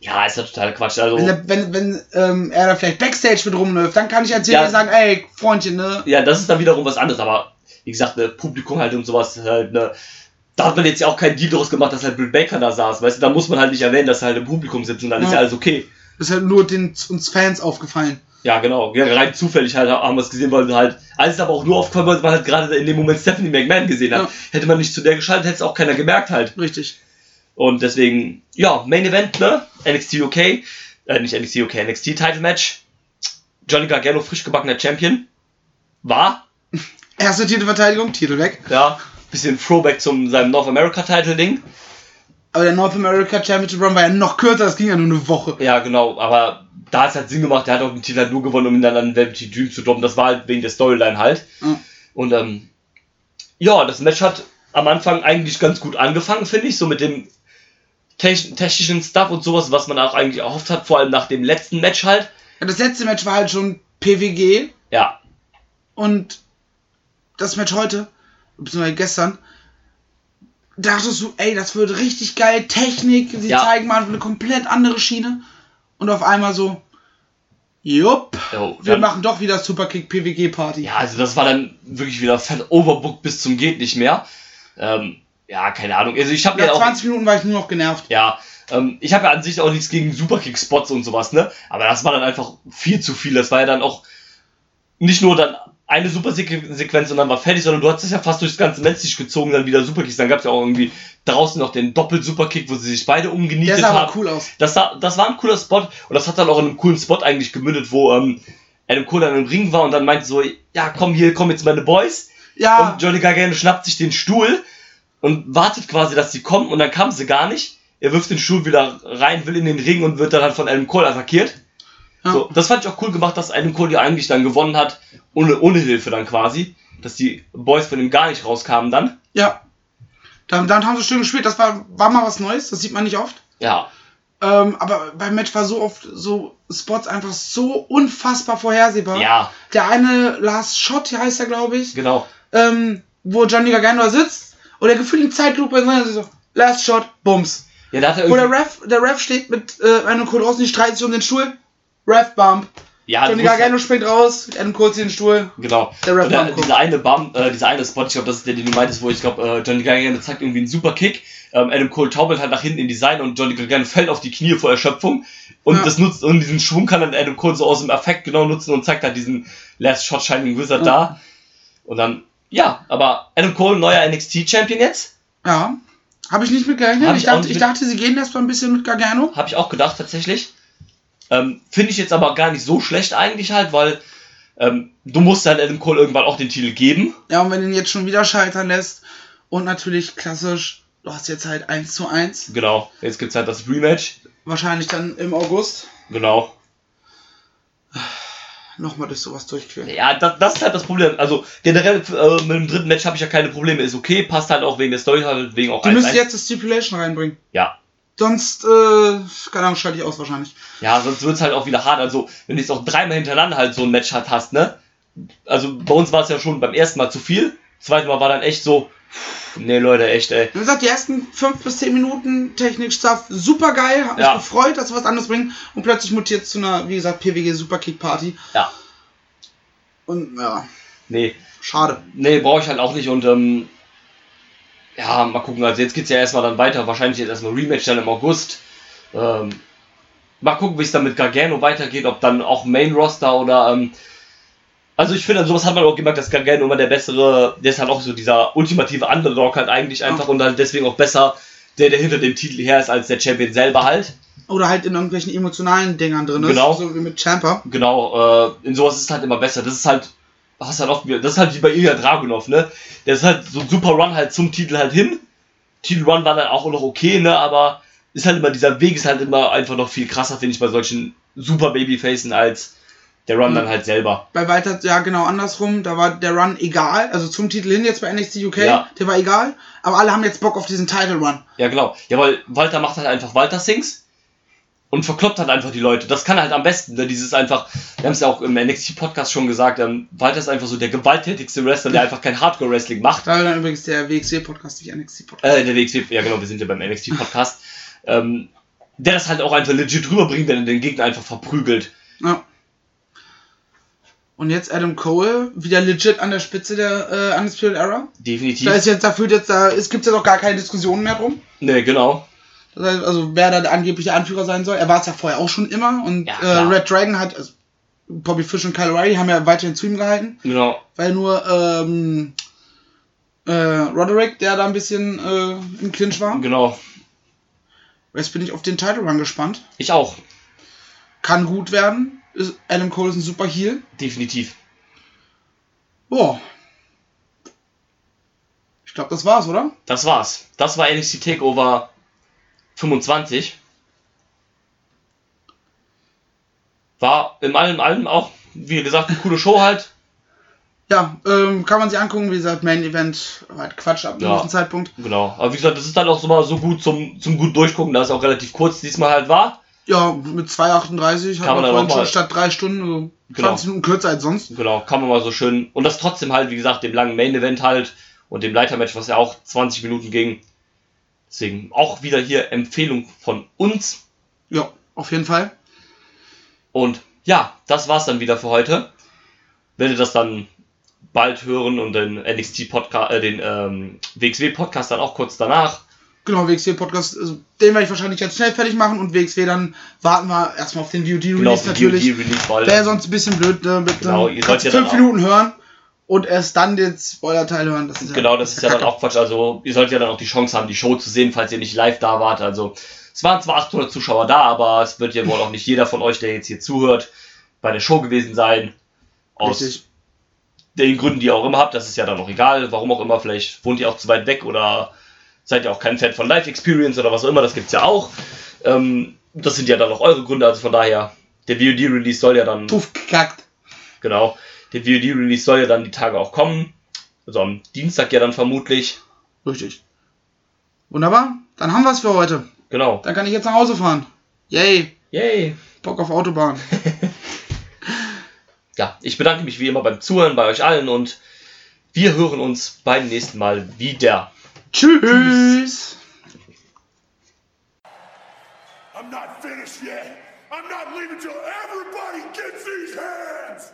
Ja, ist ja total Quatsch. Also Wenn, er- wenn, wenn ähm, er da vielleicht Backstage mit rumläuft, dann kann ich als Ja. Sagen, ey, Freundchen, ne? Ja, das ist dann wiederum was anderes, aber wie gesagt, ne, Publikum halt und sowas halt, ne, da hat man jetzt ja auch keinen Deal daraus gemacht, dass halt Britt Baker da saß, weißt du, da muss man halt nicht erwähnen, dass er halt im Publikum sitzt und dann ist Ja. ja alles okay. Das ist halt nur den, uns Fans aufgefallen. Ja, genau, ja, rein zufällig halt haben wir es gesehen, weil halt, alles aber auch nur aufgefallen, weil man halt gerade in dem Moment Stephanie McMahon gesehen hat. Ja. Hätte man nicht zu der geschaltet, hätte es auch keiner gemerkt halt. Richtig. Und deswegen, ja, Main Event, ne, NXT UK, äh, nicht NXT UK, NXT Title Match. Johnny Gargano, frisch gebackener Champion, war, Erste Titelverteidigung, Titel weg. ja, bisschen Throwback zum seinem North America Title Ding. Aber der North America Championship Run war ja noch kürzer, das ging ja nur eine Woche. Ja, genau, aber da hat es halt Sinn gemacht, der hat auch den Titel halt nur gewonnen, um ihn dann an Velvet Dream zu droppen. Das war halt wegen der Storyline halt. Ja. Und ähm, ja, das Match hat am Anfang eigentlich ganz gut angefangen, finde ich, so mit dem technischen Stuff und sowas, was man auch eigentlich erhofft hat, vor allem nach dem letzten Match halt. Ja, das letzte Match war halt schon PWG Ja, und das Match heute, beziehungsweise gestern, dachtest du, ey, das wird richtig geil, Technik, sie Ja. zeigen mal eine komplett andere Schiene und auf einmal so, jupp, Jo, wir machen doch wieder Superkick PWG Party. ja, also das war dann wirklich wieder fett overbooked bis zum geht nicht mehr. Ähm, ja, keine Ahnung. Also ich habe ja auch 20 Minuten war ich nur noch genervt. Ja, ähm, ich habe ja an sich auch nichts gegen Superkick-Spots und sowas, ne? Aber das war dann einfach viel zu viel. Das war ja dann auch nicht nur dann eine Supersequenz und dann war fertig, sondern du hast es ja fast durchs ganze Match sich gezogen, dann wieder Superkicks. Dann gab es ja auch irgendwie draußen noch den Doppel-Superkick, wo sie sich beide umgenietet sah aber haben. cool aus. Das, sah, das war ein cooler Spot und das hat dann auch in einem coolen Spot eigentlich gemündet, wo ähm, Adam Cole dann im Ring war und dann meinte so, ja komm hier, kommen jetzt meine Boys. Ja, Und Johnny Gargano schnappt sich den Stuhl und wartet quasi, dass sie kommen und dann kam sie gar nicht. Er wirft den Stuhl wieder rein, will in den Ring und wird dann halt von Adam Cole attackiert. Ja. So, das fand ich auch cool gemacht, dass Adam Cole ja eigentlich dann gewonnen hat, ohne, ohne Hilfe dann quasi. Dass die Boys von ihm gar nicht rauskamen dann. ja. Dann, dann haben sie schön gespielt. Das war, war mal was Neues, das sieht man nicht oft. Ja, Ähm, aber beim Match war so oft so Spots einfach so unfassbar vorhersehbar. ja, Der eine Last Shot, hier heißt er, glaube ich, genau. ähm, wo Johnny Gargano sitzt und der gefühlt in Zeitlupe seiner so, Last Shot, Bums. Ja, da hat er Wo der irgendwie, Ref, der Ref steht mit äh, einem Cole draußen, die streiten sich um den Stuhl. Ref Bump. ja, Johnny Gargano springt raus, Adam Cole zieht den Stuhl. Genau. Der Ref Und Bump dieser eine Bum, äh, dieser eine Spot, ich glaube, das ist der, den du meintest, wo ich glaube, äh, Johnny Gargano zeigt irgendwie einen super Kick. Ähm, Adam Cole taubelt halt nach hinten in die Seine und Johnny Gargano fällt auf die Knie vor Erschöpfung. Und Ja. das nutzt, und diesen Schwung kann dann Adam Cole so aus dem Affekt genau nutzen und zeigt halt diesen Last Shot Shining Wizard Ja. da. Und dann, ja, aber Adam Cole, neuer NXT-Champion jetzt. Ja. Habe ich nicht mit gerechnet. Ich, ich dachte, ich dachte, sie gehen erst mal ein bisschen mit Gargano. Habe ich auch gedacht, tatsächlich. Ähm, Finde ich jetzt aber gar nicht so schlecht eigentlich halt, weil ähm, du musst dann Adam Cole irgendwann auch den Titel geben. Ja, und wenn du ihn jetzt schon wieder scheitern lässt und natürlich klassisch, du hast jetzt halt 1 zu 1, Genau, jetzt gibt's halt das Rematch. wahrscheinlich dann im August, Genau. Nochmal durch sowas durchqueren. Ja, das, das ist halt das Problem. Also generell äh, mit dem dritten Match habe ich ja keine Probleme. Ist okay, passt halt auch wegen der Story, halt wegen auch 1-1. müssen jetzt das Stipulation reinbringen. Ja. Sonst, äh, keine Ahnung, schalte ich aus wahrscheinlich. Ja, sonst wird's halt auch wieder hart. Also, wenn du jetzt auch dreimal hintereinander halt so ein Match hat, hast, ne? Also, bei uns war es ja schon beim ersten Mal zu viel. Zweites Mal war dann echt so, nee, Leute, echt, ey. Wie gesagt, die ersten 5 bis 10 Minuten Technik-Stuff super geil, hab mich Ja. gefreut, dass sie was anderes bringen und plötzlich mutiert es zu einer, wie gesagt, PWG Superkick Party. Ja. Und ja, Nee, schade. nee, brauche ich halt auch nicht und, ähm, ja, mal gucken. Also, jetzt geht's ja erstmal dann weiter. Wahrscheinlich jetzt erstmal Rematch dann im August. Ähm, mal gucken, wie es dann mit Gargano weitergeht, ob dann auch Main Roster oder, ähm, also ich finde, sowas hat man auch gemerkt, dass Gargano immer der bessere, der ist halt auch so dieser ultimative Underdog halt eigentlich einfach und halt deswegen auch besser, der, der hinter dem Titel her ist, als der Champion selber halt. Oder halt in irgendwelchen emotionalen Dingern drin ist, Genau. so wie mit Champa. Genau, äh, in sowas ist es halt immer besser. Das ist halt, hast halt oft, das ist halt wie bei Ilya Dragunov, ne? Der ist halt so ein super Run halt zum Titel halt hin. Titelrun war dann auch noch okay, ne? Aber ist halt immer, dieser Weg ist halt immer einfach noch viel krasser, finde ich, bei solchen super Babyfacen als der Run dann halt selber. Bei Walter, ja genau andersrum, da war der Run egal, also zum Titel hin jetzt bei NXT UK, Ja. der war egal, aber alle haben jetzt Bock auf diesen Title Run. Ja, genau. Ja, weil Walter macht halt einfach Walter Sings und verkloppt halt einfach die Leute. Das kann er halt am besten. Ne? Dieses einfach, wir haben es ja auch im NXT-Podcast schon gesagt, ähm, Walter ist einfach so der gewalttätigste Wrestler, der einfach kein Hardcore-Wrestling macht. Da war dann übrigens der WXW-Podcast, nicht NXT-Podcast. Äh, der WXW, ja genau, wir sind ja beim NXT-Podcast. ähm, der das halt auch einfach legit rüberbringt, wenn er den Gegner einfach verprügelt. Ja. Und jetzt Adam Cole, wieder legit an der Spitze der äh, Undisputed Era. Definitiv. Da ist jetzt dafür jetzt da, es gibt jetzt auch gar keine Diskussionen mehr drum. Ne, genau. Das heißt, also wer da der angebliche Anführer sein soll. Er war es ja vorher auch schon immer und Ja, äh. Red Dragon hat, also Bobby Fish und Kyle O'Reilly haben ja weiterhin zu ihm gehalten, Genau. weil nur ähm, äh, Roderick, der da ein bisschen äh, im Clinch war. Genau. Jetzt bin ich auf den Title Run gespannt. Ich auch. Kann gut werden. Ist, Adam Cole ist ein super Heal. Definitiv. Boah. Ich glaube, das war's, oder? Das war's. Das war NXT Takeover 25. War im allem allem auch, wie gesagt, eine coole Show halt. Ja, ähm, kann man sich angucken. Wie gesagt, Main Event war halt Quatsch ab einem Ja. gewissen Zeitpunkt. Genau. Aber wie gesagt, das ist dann auch so mal so gut zum, zum gut durchgucken, da es auch relativ kurz diesmal halt war. Ja, mit 2,38 Kann hat man vorhin schon statt drei Stunden, Genau. 20 Minuten kürzer als sonst. Genau, kann man mal so schön. Und das trotzdem halt, wie gesagt, dem langen Main Event halt und dem Leitermatch, was ja auch 20 Minuten ging. Deswegen auch wieder hier Empfehlung von uns. Ja, auf jeden Fall. Und ja, das war's dann wieder für heute. Werdet das dann bald hören und den NXT Podcast, äh, den ähm, WXW Podcast dann auch kurz danach. Genau, WXW Podcast, also den werde ich wahrscheinlich jetzt schnell fertig machen und WXW dann warten wir erstmal auf den VOD Release Genau, natürlich. weil Wäre sonst ein bisschen blöd, ne? Mit Genau, ähm, ihr kurz sollt ja fünf dann auch- Minuten hören und erst dann den Spoiler-Teil hören. Das ist ja, Genau, das ist ja dann Kacke. auch Quatsch. Also, ihr sollt ja dann auch die Chance haben, die Show zu sehen, falls ihr nicht live da wart. Also, es waren zwar 800 Zuschauer da, aber es wird ja wohl auch nicht jeder von euch, der jetzt hier zuhört, bei der Show gewesen sein. Aus Richtig. den Gründen, die ihr auch immer habt. Das ist ja dann auch egal. Warum auch immer. Vielleicht wohnt ihr auch zu weit weg oder seid ihr auch kein Fan von Live Experience oder was auch immer. Das gibt's ja auch. Ähm, das sind ja dann auch eure Gründe. Also von daher, der VOD-Release soll ja dann. Puff gekackt. Genau. Der VOD-Release soll ja dann die Tage auch kommen. Also am Dienstag ja dann vermutlich. Richtig. Wunderbar. Dann haben wir es für heute. Genau. Dann kann ich jetzt nach Hause fahren. Yay. Yay. Bock auf Autobahn. Ja, ich bedanke mich wie immer beim Zuhören bei euch allen und wir hören uns beim nächsten Mal wieder. Tschüss. I'm not finished yet. I'm not leaving till everybody gets these hands.